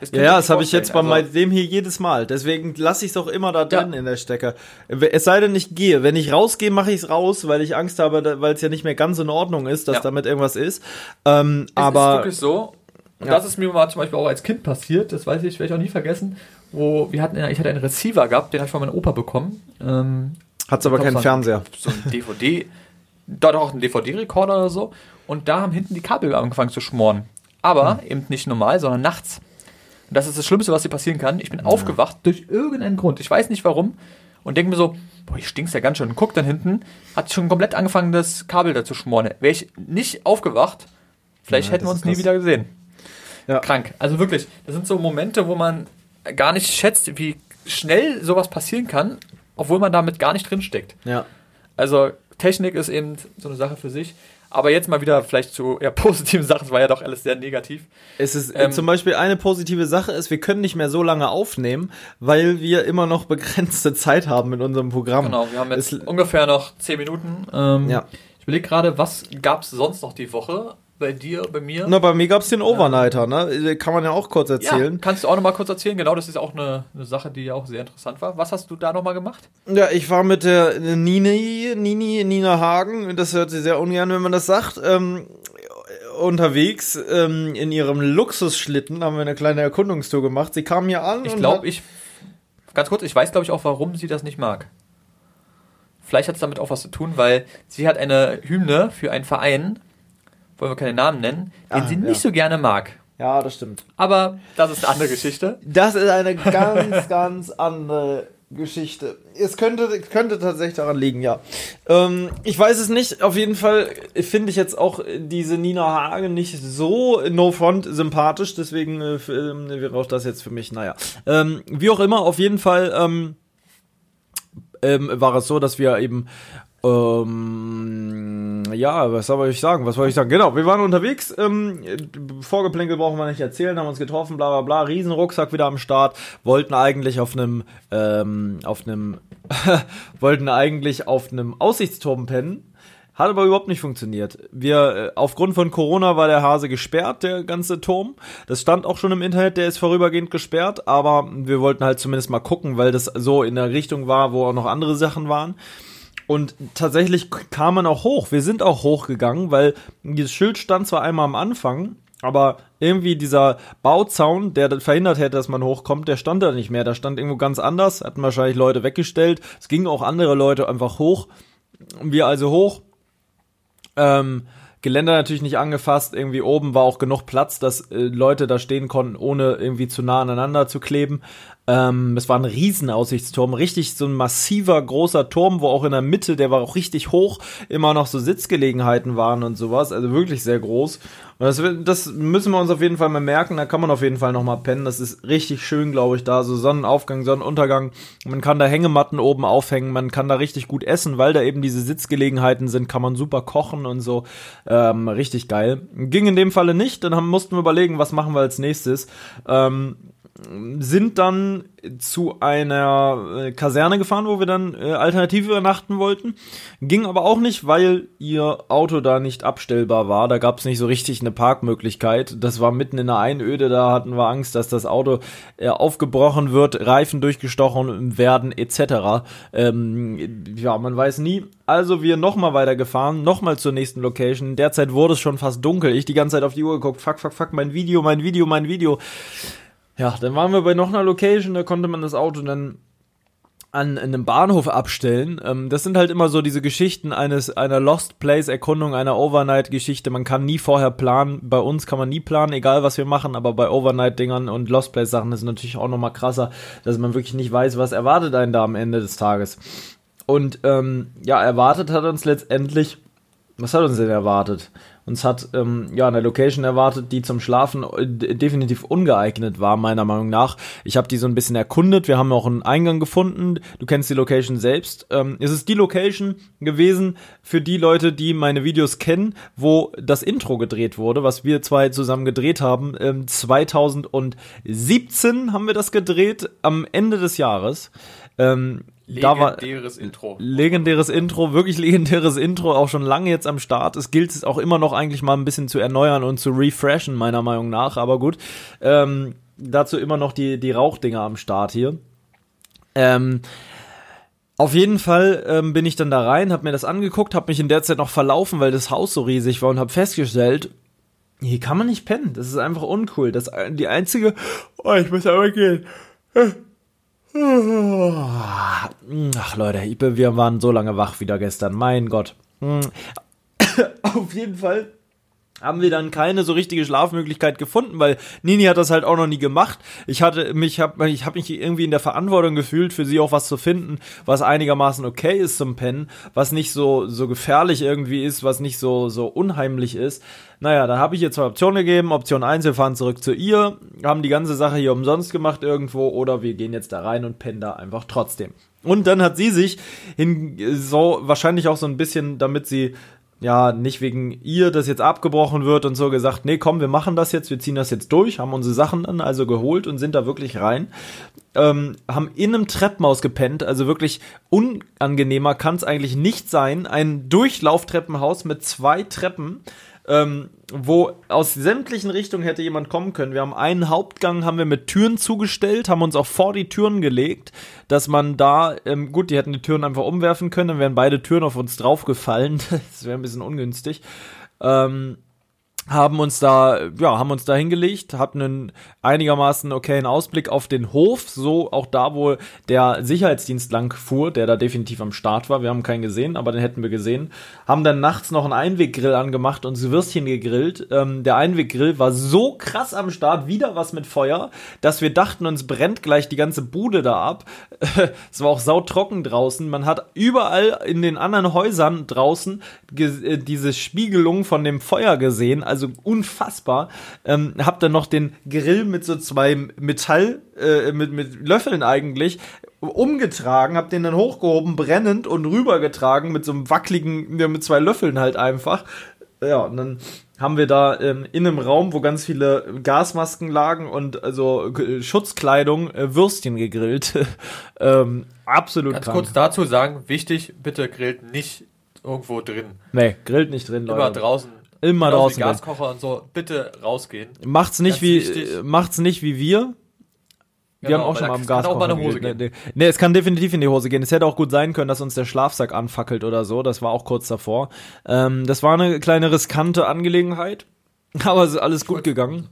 Das Ja, das habe ich jetzt bei. Also, dem hier jedes Mal. Deswegen lasse ich es auch immer da drin Ja. in der Stecker. Es sei denn, ich gehe. Wenn ich rausgehe, mache ich es raus, weil ich Angst habe, weil es ja nicht mehr ganz in Ordnung ist, dass Ja. damit irgendwas ist. Ähm, Es ist aber wirklich so. Und das ist mir mal zum Beispiel auch als Kind passiert, das weiß ich, werde ich auch nie vergessen, wo wir hatten, ich hatte einen Receiver gehabt, den habe ich von meinem Opa bekommen. Ähm, hat's aber keinen Fernseher. so ein DVD, dort auch ein DVD-Rekorder oder so. Und da haben hinten die Kabel angefangen zu schmoren. Aber Hm. eben nicht normal, sondern nachts. Und das ist das Schlimmste, was dir passieren kann. Ich bin aufgewacht durch irgendeinen Grund. Ich weiß nicht warum. Und denke mir so, boah, ich stink's ja ganz schön. Und guck dann hinten, hat schon komplett angefangen, das Kabel da zu schmoren. Wäre ich nicht aufgewacht, vielleicht Ja, hätten wir uns nie wieder gesehen. Ja. Krank. Also wirklich, das sind so Momente, wo man gar nicht schätzt, wie schnell sowas passieren kann, obwohl man damit gar nicht drinsteckt. Ja. Also Technik ist eben so eine Sache für sich. Aber jetzt mal wieder vielleicht zu eher positiven Sachen. Es war ja doch alles sehr negativ. Es ist äh, Ähm, zum Beispiel eine positive Sache ist, wir können nicht mehr so lange aufnehmen, weil wir immer noch begrenzte Zeit haben in unserem Programm. Genau, wir haben jetzt Es- ungefähr noch 10 Minuten. Ähm, Ja. Ich überlege gerade, was gab es sonst noch die Woche? Bei dir, bei mir? Na, bei mir gab's den Overnighter, ne? Kann man ja auch kurz ja, erzählen. kannst du auch noch mal kurz erzählen? Genau, das ist auch eine, eine Sache, die ja auch sehr interessant war. Was hast du da noch mal gemacht? Ja, ich war mit der Nini, Nini, Nina Hagen, das hört sie sehr ungern, wenn man das sagt, ähm, unterwegs ähm, in ihrem Luxusschlitten, haben wir eine kleine Erkundungstour gemacht. Sie kam hier an Ich glaube, ich. Ganz kurz, ich weiß, glaube ich, auch, warum sie das nicht mag. Vielleicht hat es damit auch was zu tun, weil sie hat eine Hymne für einen Verein, wollen wir keine Namen nennen, den Ah, sie ja. nicht so gerne mag. Ja, das stimmt. Aber das ist eine andere Geschichte. Das ist eine ganz, ganz andere Geschichte. Es könnte, könnte tatsächlich daran liegen, ja. Ähm, ich weiß es nicht. Auf jeden Fall finde ich jetzt auch diese Nina Hagen nicht so no front sympathisch. Deswegen äh, ähm, wäre auch das jetzt für mich, naja. Ähm, wie auch immer, auf jeden Fall ähm, ähm, war es so, dass wir eben Ähm, ja, was soll ich sagen? Was wollte ich sagen? Genau, wir waren unterwegs. Ähm, Vorgeplänkel brauchen wir nicht erzählen, haben uns getroffen, bla bla bla. Riesenrucksack wieder am Start. Wollten eigentlich auf einem, ähm, auf einem, wollten eigentlich auf einem Aussichtsturm pennen. Hat aber überhaupt nicht funktioniert. Wir, äh, aufgrund von Corona war der Hase gesperrt, der ganze Turm. Das stand auch schon im Internet, der ist vorübergehend gesperrt, aber wir wollten halt zumindest mal gucken, weil das so in der Richtung war, wo auch noch andere Sachen waren. Und tatsächlich kam man auch hoch. Wir sind auch hochgegangen, weil dieses Schild stand zwar einmal am Anfang, aber irgendwie dieser Bauzaun, der verhindert hätte, dass man hochkommt, der stand da nicht mehr. Da stand irgendwo ganz anders, hatten wahrscheinlich Leute weggestellt. Es gingen auch andere Leute einfach hoch. Wir also hoch. Ähm, Geländer natürlich nicht angefasst. Irgendwie oben war auch genug Platz, dass äh, Leute da stehen konnten, ohne irgendwie zu nah aneinander zu kleben. Ähm, es war ein Riesenaussichtsturm, richtig so ein massiver, großer Turm, wo auch in der Mitte, der war auch richtig hoch, immer noch so Sitzgelegenheiten waren und sowas. Also wirklich sehr groß. Und das, das müssen wir uns auf jeden Fall mal merken. Da kann man auf jeden Fall noch mal pennen. Das ist richtig schön, glaube ich, da. So Sonnenaufgang, Sonnenuntergang. Man kann da Hängematten oben aufhängen. Man kann da richtig gut essen, weil da eben diese Sitzgelegenheiten sind. Kann man super kochen und so. Ähm, richtig geil. Ging in dem Falle nicht. Dann haben, mussten wir überlegen, was machen wir als nächstes. Ähm, sind dann zu einer äh, Kaserne gefahren, wo wir dann äh, alternativ übernachten wollten. Ging aber auch nicht, weil ihr Auto da nicht abstellbar war. Da gab es nicht so richtig eine Parkmöglichkeit. Das war mitten in der Einöde, da hatten wir Angst, dass das Auto äh, aufgebrochen wird, Reifen durchgestochen werden etc. Ähm, ja, man weiß nie. Also wir nochmal weitergefahren, nochmal zur nächsten Location. Derzeit wurde es schon fast dunkel. Ich die ganze Zeit auf die Uhr geguckt. Fuck, fuck, fuck, mein Video, mein Video, mein Video. Ja, dann waren wir bei noch einer Location, da konnte man das Auto dann an einem Bahnhof abstellen. Ähm, das sind halt immer so diese Geschichten eines einer Lost Place Erkundung, einer Overnight Geschichte. Man kann nie vorher planen. Bei uns kann man nie planen, egal was wir machen, aber bei Overnight Dingern und Lost Place Sachen ist natürlich auch noch mal krasser, dass man wirklich nicht weiß, was erwartet einen da am Ende des Tages. Und ähm, ja, erwartet hat uns letztendlich, was hat uns denn erwartet? Uns hat ähm, ja eine Location erwartet, die zum Schlafen äh, definitiv ungeeignet war, meiner Meinung nach. Ich habe die so ein bisschen erkundet. Wir haben auch einen Eingang gefunden. Du kennst die Location selbst. Ähm, es ist die Location gewesen für die Leute, die meine Videos kennen, wo das Intro gedreht wurde, was wir zwei zusammen gedreht haben. Ähm, 2017 haben wir das gedreht, am Ende des Jahres. Ähm, Legendäres war, Intro. Legendäres Intro, wirklich legendäres Intro, auch schon lange jetzt am Start. Es gilt es auch immer noch eigentlich mal ein bisschen zu erneuern und zu refreshen, meiner Meinung nach. Aber gut, ähm, dazu immer noch die, die Rauchdinger am Start hier. Ähm, auf jeden Fall ähm, bin ich dann da rein, habe mir das angeguckt, habe mich in der Zeit noch verlaufen, weil das Haus so riesig war und habe festgestellt, hier kann man nicht pennen. Das ist einfach uncool. Das die einzige. Oh, ich muss aber gehen. Ach Leute, ich bin, wir waren so lange wach wieder gestern. Mein Gott. Hm. Auf jeden Fall haben wir dann keine so richtige Schlafmöglichkeit gefunden, weil Nini hat das halt auch noch nie gemacht. Ich hatte mich, hab, ich habe mich irgendwie in der Verantwortung gefühlt, für sie auch was zu finden, was einigermaßen okay ist zum Pennen, was nicht so so gefährlich irgendwie ist, was nicht so so unheimlich ist. Naja, da habe ich ihr zwei Optionen gegeben. Option 1, wir fahren zurück zu ihr, haben die ganze Sache hier umsonst gemacht irgendwo, oder wir gehen jetzt da rein und pennen da einfach trotzdem. Und dann hat sie sich hin, so wahrscheinlich auch so ein bisschen, damit sie ja, nicht wegen ihr das jetzt abgebrochen wird und so gesagt, nee, komm, wir machen das jetzt, wir ziehen das jetzt durch, haben unsere Sachen dann also geholt und sind da wirklich rein. Ähm, haben in einem Treppenhaus gepennt, also wirklich unangenehmer kann es eigentlich nicht sein. Ein Durchlauftreppenhaus mit zwei Treppen ähm, wo aus sämtlichen Richtungen hätte jemand kommen können. Wir haben einen Hauptgang, haben wir mit Türen zugestellt, haben uns auch vor die Türen gelegt, dass man da, ähm, gut, die hätten die Türen einfach umwerfen können, dann wären beide Türen auf uns draufgefallen. das wäre ein bisschen ungünstig. Ähm, haben uns da, ja, haben uns da hingelegt, hatten einen einigermaßen okayen Ausblick auf den Hof, so auch da, wo der Sicherheitsdienst lang fuhr, der da definitiv am Start war. Wir haben keinen gesehen, aber den hätten wir gesehen. Haben dann nachts noch einen Einweggrill angemacht und so Würstchen gegrillt. Ähm, der Einweggrill war so krass am Start, wieder was mit Feuer, dass wir dachten, uns brennt gleich die ganze Bude da ab. es war auch sautrocken draußen. Man hat überall in den anderen Häusern draußen diese Spiegelung von dem Feuer gesehen also unfassbar. Ähm, hab dann noch den Grill mit so zwei Metall, äh, mit, mit Löffeln eigentlich umgetragen, hab den dann hochgehoben, brennend und rübergetragen mit so einem wackeligen, mit zwei Löffeln halt einfach. Ja, und dann haben wir da ähm, in einem Raum, wo ganz viele Gasmasken lagen und also äh, Schutzkleidung, äh, Würstchen gegrillt. ähm, absolut Ganz krank. kurz dazu sagen, wichtig, bitte grillt nicht irgendwo drin. Nee, grillt nicht drin, Immer Leute. draußen. Immer Genauso draußen. wie. Gaskocher und so, bitte rausgehen. Macht's nicht Ganz wie wichtig. macht's nicht wie wir. Wir Genau, haben auch schon mal am kann auch Gaskocher mal in die Hose gehen. Nee, nee. nee, es kann definitiv in die Hose gehen. Es hätte auch gut sein können, dass uns der Schlafsack anfackelt oder so. Das war auch kurz davor. Ähm, das war eine kleine riskante Angelegenheit, aber es ist alles gut gegangen.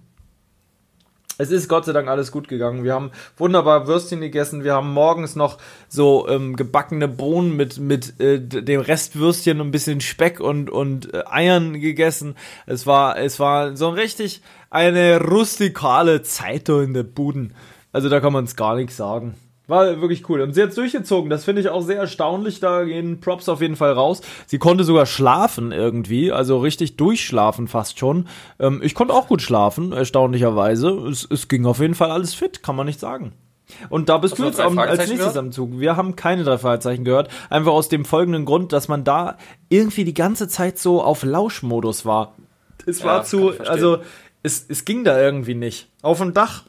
Es ist Gott sei Dank alles gut gegangen. Wir haben wunderbar Würstchen gegessen. Wir haben morgens noch so ähm, gebackene Bohnen mit, mit äh, dem Restwürstchen und ein bisschen Speck und, und äh, Eiern gegessen. Es war, es war so richtig eine rustikale Zeit in der Buden. Also da kann man es gar nichts sagen. War wirklich cool. Und sie hat durchgezogen. Das finde ich auch sehr erstaunlich. Da gehen Props auf jeden Fall raus. Sie konnte sogar schlafen irgendwie. Also richtig durchschlafen fast schon. Ähm, ich konnte auch gut schlafen, erstaunlicherweise. Es, es ging auf jeden Fall alles fit, kann man nicht sagen. Und da bist Hast du jetzt am, als nächstes gehört? am Zug. Wir haben keine drei Fragezeichen gehört. Einfach aus dem folgenden Grund, dass man da irgendwie die ganze Zeit so auf Lauschmodus war. Es Ja, war zu, also es, es ging da irgendwie nicht. Auf dem Dach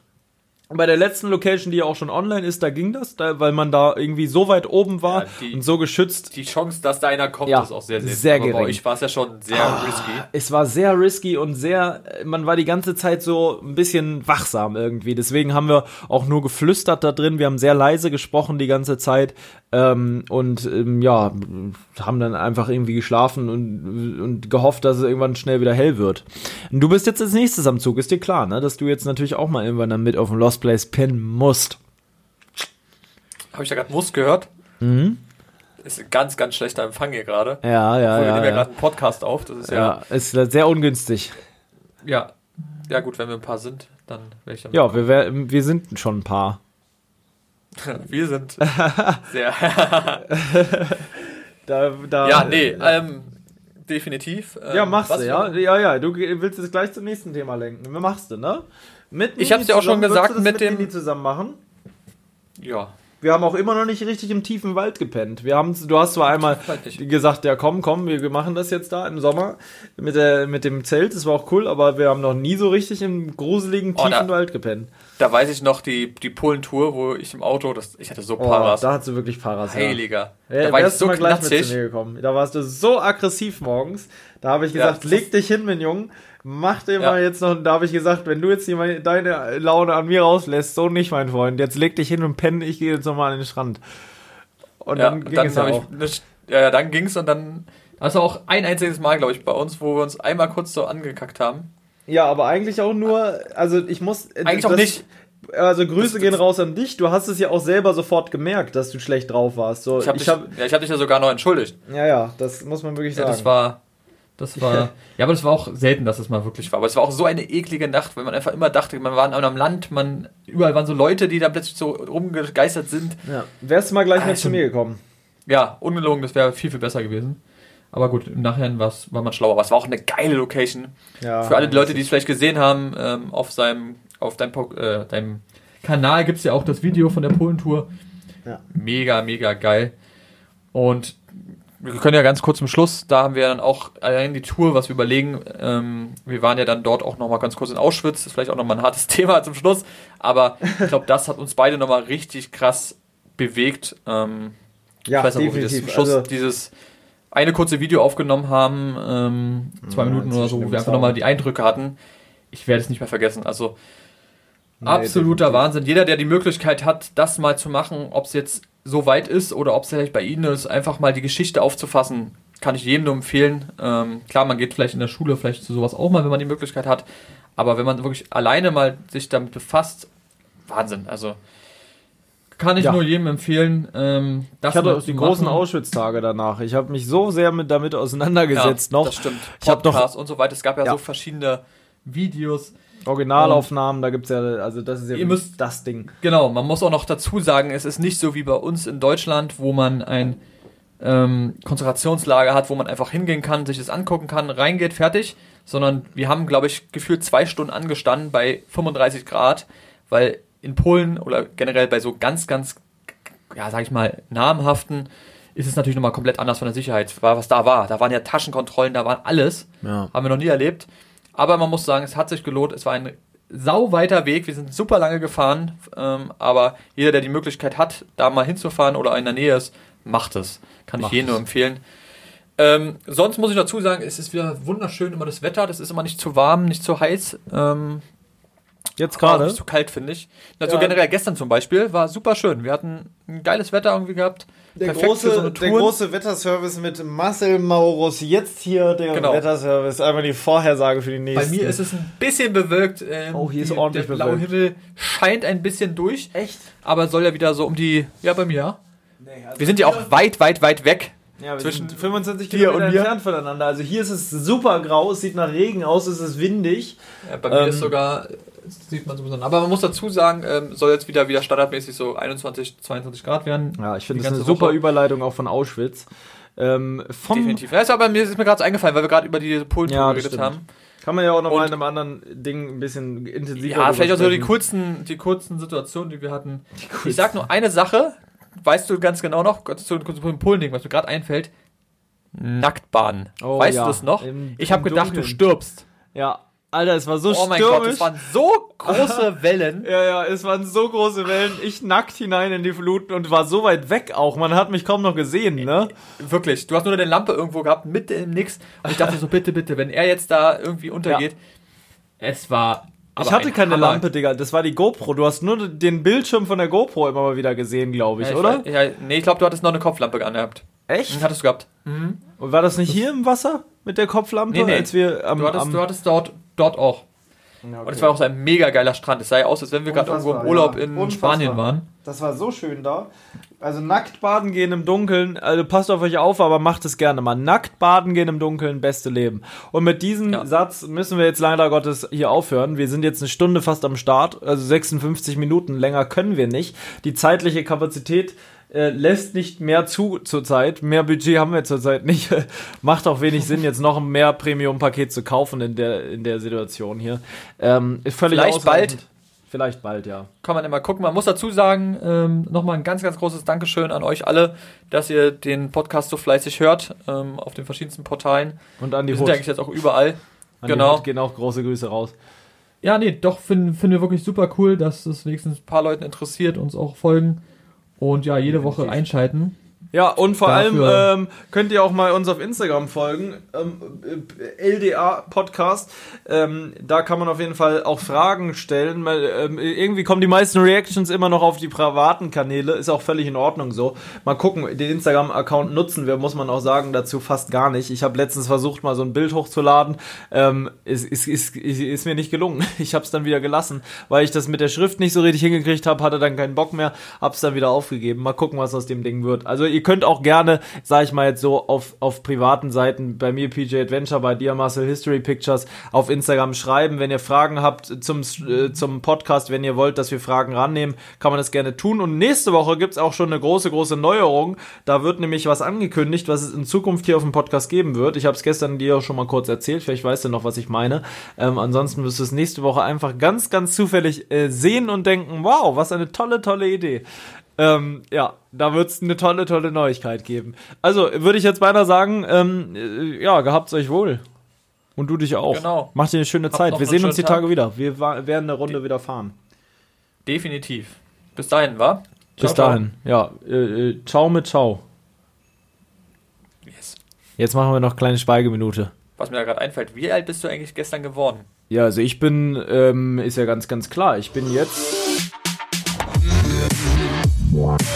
bei der letzten Location, die ja auch schon online ist, da ging das, da, weil man da irgendwie so weit oben war Ja, die- und so geschützt. Die Chance, dass da einer kommt, Ja, ist auch sehr, sehr, sehr gering. Ah. Bei euch war es ja schon sehr risky. Es war sehr risky und sehr, man war die ganze Zeit so ein bisschen wachsam irgendwie. Deswegen haben wir auch nur geflüstert da drin. Wir haben sehr leise gesprochen die ganze Zeit ähm, und ähm, ja, haben dann einfach irgendwie geschlafen und, und gehofft, dass es irgendwann schnell wieder hell wird. Und du bist jetzt als nächstes am Zug, ist dir klar, ne? Dass du jetzt natürlich auch mal irgendwann dann mit auf dem Lost Place pinnen musst. Habe ich da gerade Muss gehört? Mhm. Ist ein ganz, ganz schlechter Empfang hier gerade. Ja, ja, Wir ja. nehmen ja Ja, gerade einen Podcast auf. Das ist ja, ja, ist sehr ungünstig. ja. Ja, gut, wenn wir ein paar sind, dann werde ich dann. Ja, wir, wär, wir sind schon ein paar. wir sind sehr. Da, da, ja, nee, ähm, definitiv. Ähm, Ja, machst du, ja. Ja, ja, du willst es gleich zum nächsten Thema lenken. Machst du, ne? Mit Ich hab's dir auch schon gesagt, mit dem- Nini zusammen machen. Ja. Wir haben auch immer noch nicht richtig im tiefen Wald gepennt. Wir haben, du hast zwar einmal gesagt, ja komm, komm, wir machen das jetzt da im Sommer mit, der, mit dem Zelt. Das war auch cool, aber wir haben noch nie so richtig im gruseligen, Oh, tiefen da- Wald gepennt. Da weiß ich noch die, die Polen-Tour, wo ich im Auto, das, ich hatte so Oh, Paras. da hast du wirklich Paras. ja. Heiliger. Ja, da war ich so mal gleich mit zu mir gekommen. Da warst du so aggressiv morgens. Da habe ich Ja, gesagt, das leg dich hin, mein Junge. Mach dir Ja. mal jetzt noch. Da habe ich gesagt, wenn du jetzt hier deine Laune an mir rauslässt, so nicht, mein Freund. Jetzt leg dich hin und penne. Ich gehe jetzt nochmal an den Strand. Und Ja, dann ging dann es ja auch. ich ja, ja, dann ging's und dann also auch ein einziges Mal, glaube ich, bei uns, wo wir uns einmal kurz so angekackt haben. Ja, aber eigentlich auch nur. Also ich muss. Eigentlich auch nicht. Also Grüße Das- gehen raus an dich. Du hast es ja auch selber sofort gemerkt, dass du schlecht drauf warst. So, Ich habe ich dich, hab, ja, ich hab dich ja sogar noch entschuldigt. ja, ja, das muss man wirklich Ja, sagen. das war das war ja, aber das war auch selten, dass es mal wirklich war, aber es war auch so eine eklige Nacht, weil man einfach immer dachte, man war an einem Land, man überall waren so Leute, die da plötzlich so rumgegeistert sind. ja. Wärst du mal gleich Ah, mit zu mir gekommen? Ja, ungelogen, das wäre viel viel besser gewesen. Aber gut, im Nachhinein war's, war man schlauer. Aber es war auch eine geile Location. Ja. Für alle die Leute, die es vielleicht gesehen haben, ähm, auf seinem, auf deinem, äh, deinem Kanal gibt es ja auch das Video von der Polentour. Ja. Mega, mega geil. Und wir können ja ganz kurz zum Schluss, da haben wir dann auch allein die Tour, was wir überlegen. Ähm, wir waren ja dann dort auch nochmal ganz kurz in Auschwitz, das ist vielleicht auch nochmal ein hartes Thema zum Schluss, aber ich glaube, das hat uns beide nochmal richtig krass bewegt. Ähm, Ja, ich weiß noch, wo wir das zum Schluss Also- dieses eine kurze Video aufgenommen haben, ähm, zwei Ja, Minuten oder so, wo wir einfach nochmal die Eindrücke hatten. Ich werde es nicht mehr vergessen. Also Nee, absoluter definitiv. Wahnsinn. Jeder, der die Möglichkeit hat, das mal zu machen, ob es jetzt so weit ist oder ob es vielleicht bei Ihnen ist, einfach mal die Geschichte aufzufassen, kann ich jedem nur empfehlen. Ähm, klar, man geht vielleicht in der Schule vielleicht zu sowas auch mal, wenn man die Möglichkeit hat. Aber wenn man wirklich alleine mal sich damit befasst, Wahnsinn. Also kann ich Ja. nur jedem empfehlen. Ähm, Ich hatte auch die großen. Auschwitz-Tage danach. Ich habe mich so sehr mit, damit auseinandergesetzt noch. Das stimmt. Ich hab noch- Podcasts und so weiter. Es gab ja, Ja. so verschiedene Videos. Originalaufnahmen, da gibt's ja, also das ist ja müsst- das Ding. Genau, man muss auch noch dazu sagen, es ist nicht so wie bei uns in Deutschland, wo man ein ähm, Konzentrationslager hat, wo man einfach hingehen kann, sich das angucken kann, reingeht, fertig, sondern wir haben, glaube ich, gefühlt zwei Stunden angestanden bei 35 Grad, weil in Polen oder generell bei so ganz, ganz, ja, sag ich mal, namhaften ist es natürlich nochmal komplett anders von der Sicherheit, was da war. Da waren ja Taschenkontrollen, da war alles. Ja. Haben wir noch nie erlebt. Aber man muss sagen, es hat sich gelohnt. Es war ein sau weiter Weg. Wir sind super lange gefahren. Ähm, aber jeder, der die Möglichkeit hat, da mal hinzufahren oder in der Nähe ist, macht es. Kann Macht ich jedem nur empfehlen. Ähm, sonst muss ich dazu sagen, es ist wieder wunderschön immer das Wetter. Das ist immer nicht zu warm, nicht zu heiß. Ähm, Jetzt gerade. nicht zu kalt, finde ich. Also Ja. generell gestern zum Beispiel war super schön. Wir hatten ein geiles Wetter irgendwie gehabt. Der große, so der große Wetterservice mit Marcel Maurus. Jetzt hier der Genau. Wetterservice. Einmal die Vorhersage für die Bei nächsten. mir ist es ein bisschen bewölkt. Ähm, Oh, hier ist die, ordentlich Der blaue bewölkt. Himmel scheint ein bisschen durch, echt? aber soll ja wieder so um die. Ja, bei mir. ja. Nee, also Wir sind ja auch weit, weit, weit weg. Ja, wir Zwischen sind 25 dir Kilometer und mir. entfernt voneinander. Also hier ist es super grau, es sieht nach Regen aus, es ist windig. Ja, bei mir Ähm, ist sogar, das sieht man so besonders. Aber man muss dazu sagen, ähm, soll jetzt wieder wieder standardmäßig so 21, 22 Grad werden. Ja, ich finde Die das eine ganze super Woche. Überleitung auch von Auschwitz. Ähm, Definitiv. Ja, ist aber mir ist mir gerade so eingefallen, weil wir gerade über die Polen Ja, geredet stimmt. haben. Kann man ja auch nochmal in einem anderen Ding ein bisschen intensiver Ja, vielleicht auch so die kurzen, die kurzen Situationen, die wir hatten. kurzen. Ich sag nur eine Sache, weißt du ganz genau noch, zu, dem Polen-Ding, was mir gerade einfällt. Nacktbaden. Oh, weißt ja. du das noch? Im- ich habe gedacht, du Dunkeln. stirbst. Ja, Alter, es war so oh mein stürmisch. Gott, das waren so große Wellen. ja, ja, es waren so große Wellen. Ich nackt hinein in die Fluten und war so weit weg auch. Man hat mich kaum noch gesehen, ne? Wirklich, du hast nur eine Lampe irgendwo gehabt, mitten im Nix. Und ich dachte so, bitte, bitte, wenn er jetzt da irgendwie untergeht. Es war. ich aber hatte ein keine Hammer. Lampe, Digga. Das war die GoPro. Du hast nur den Bildschirm von der GoPro immer mal wieder gesehen, glaube ich, Ja, oder? weiß- Ja, nee, ich glaube, du hattest noch eine Kopflampe angehabt. Echt? Mhm, Hattest du gehabt. Und war das nicht hier im Wasser mit der Kopflampe, Nee, nee. als wir am, Du hattest, am du hattest dort, dort auch. Ja, Und es war auch so ein mega geiler Strand. Es sah ja aus, als wenn wir gerade irgendwo im Urlaub ja. in Unfassbar. Spanien waren. Das war so schön da. Also nackt baden gehen im Dunkeln, also passt auf euch auf, aber macht es gerne mal. Nackt baden gehen im Dunkeln, beste Leben. Und mit diesem Ja. Satz müssen wir jetzt leider Gottes hier aufhören. Wir sind jetzt eine Stunde fast am Start, also 56 Minuten, länger können wir nicht. Die zeitliche Kapazität äh, lässt nicht mehr zu zurzeit. Mehr Budget haben wir zurzeit nicht. Macht auch wenig Sinn, jetzt noch ein mehr Premium-Paket zu kaufen in der, in der Situation hier. Ähm, völlig Vielleicht bald. Vielleicht bald, ja. Kann man immer gucken. Man muss dazu sagen, ähm, nochmal ein ganz, ganz großes Dankeschön an euch alle, dass ihr den Podcast so fleißig hört, ähm, auf den verschiedensten Portalen. Und an die Wir sind Hut. eigentlich jetzt auch überall. An genau. Die Hut gehen auch große Grüße raus. Ja, nee, doch, finden finden wir wirklich super cool, dass es wenigstens ein paar Leuten interessiert, uns auch folgen und ja, jede Woche einschalten. Ja, und vor Dafür- allem ähm, könnt ihr auch mal uns auf Instagram folgen, ähm, äh, LDA Podcast. Ähm, da kann man auf jeden Fall auch Fragen stellen. Weil, ähm, irgendwie kommen die meisten Reactions immer noch auf die privaten Kanäle. Ist auch völlig in Ordnung so. Mal gucken, den Instagram-Account nutzen wir, muss man auch sagen, dazu fast gar nicht. Ich habe letztens versucht, mal so ein Bild hochzuladen. Ähm, ist, ist, ist, ist, mir nicht gelungen. Ich habe es dann wieder gelassen, weil ich das mit der Schrift nicht so richtig hingekriegt habe, hatte dann keinen Bock mehr, hab's dann wieder aufgegeben. Mal gucken, was aus dem Ding wird. Also ihr könnt auch gerne, sag ich mal jetzt so, auf, auf privaten Seiten, bei mir PJ Adventure, bei dir Marcel History Pictures, auf Instagram schreiben. Wenn ihr Fragen habt zum, äh, zum Podcast, wenn ihr wollt, dass wir Fragen rannehmen, kann man das gerne tun. Und nächste Woche gibt's auch schon eine große, große Neuerung. Da wird nämlich was angekündigt, was es in Zukunft hier auf dem Podcast geben wird. Ich habe es gestern dir auch schon mal kurz erzählt, vielleicht weißt du noch, was ich meine. Ähm, ansonsten wirst du es nächste Woche einfach ganz, ganz zufällig äh, sehen und denken, wow, was eine tolle, tolle Idee. Ähm, ja, da wird es eine tolle, tolle Neuigkeit geben. Also, würde ich jetzt beinahe sagen, ähm, äh, ja, gehabt's euch wohl. Und du dich auch. Genau. Macht dir eine schöne Habt Zeit. Wir sehen uns die schönen Tage Tag. wieder. Wir werden eine Runde wieder fahren. Definitiv. Bis dahin, wa? Bis Ciao, ciao. dahin. Ja, äh, äh, ciao mit ciao. Yes. Jetzt machen wir noch kleine Schweigeminute. Was mir da gerade einfällt, wie alt bist du eigentlich gestern geworden? Ja, also ich bin, ähm, ist ja ganz, ganz klar, ich bin jetzt Wow.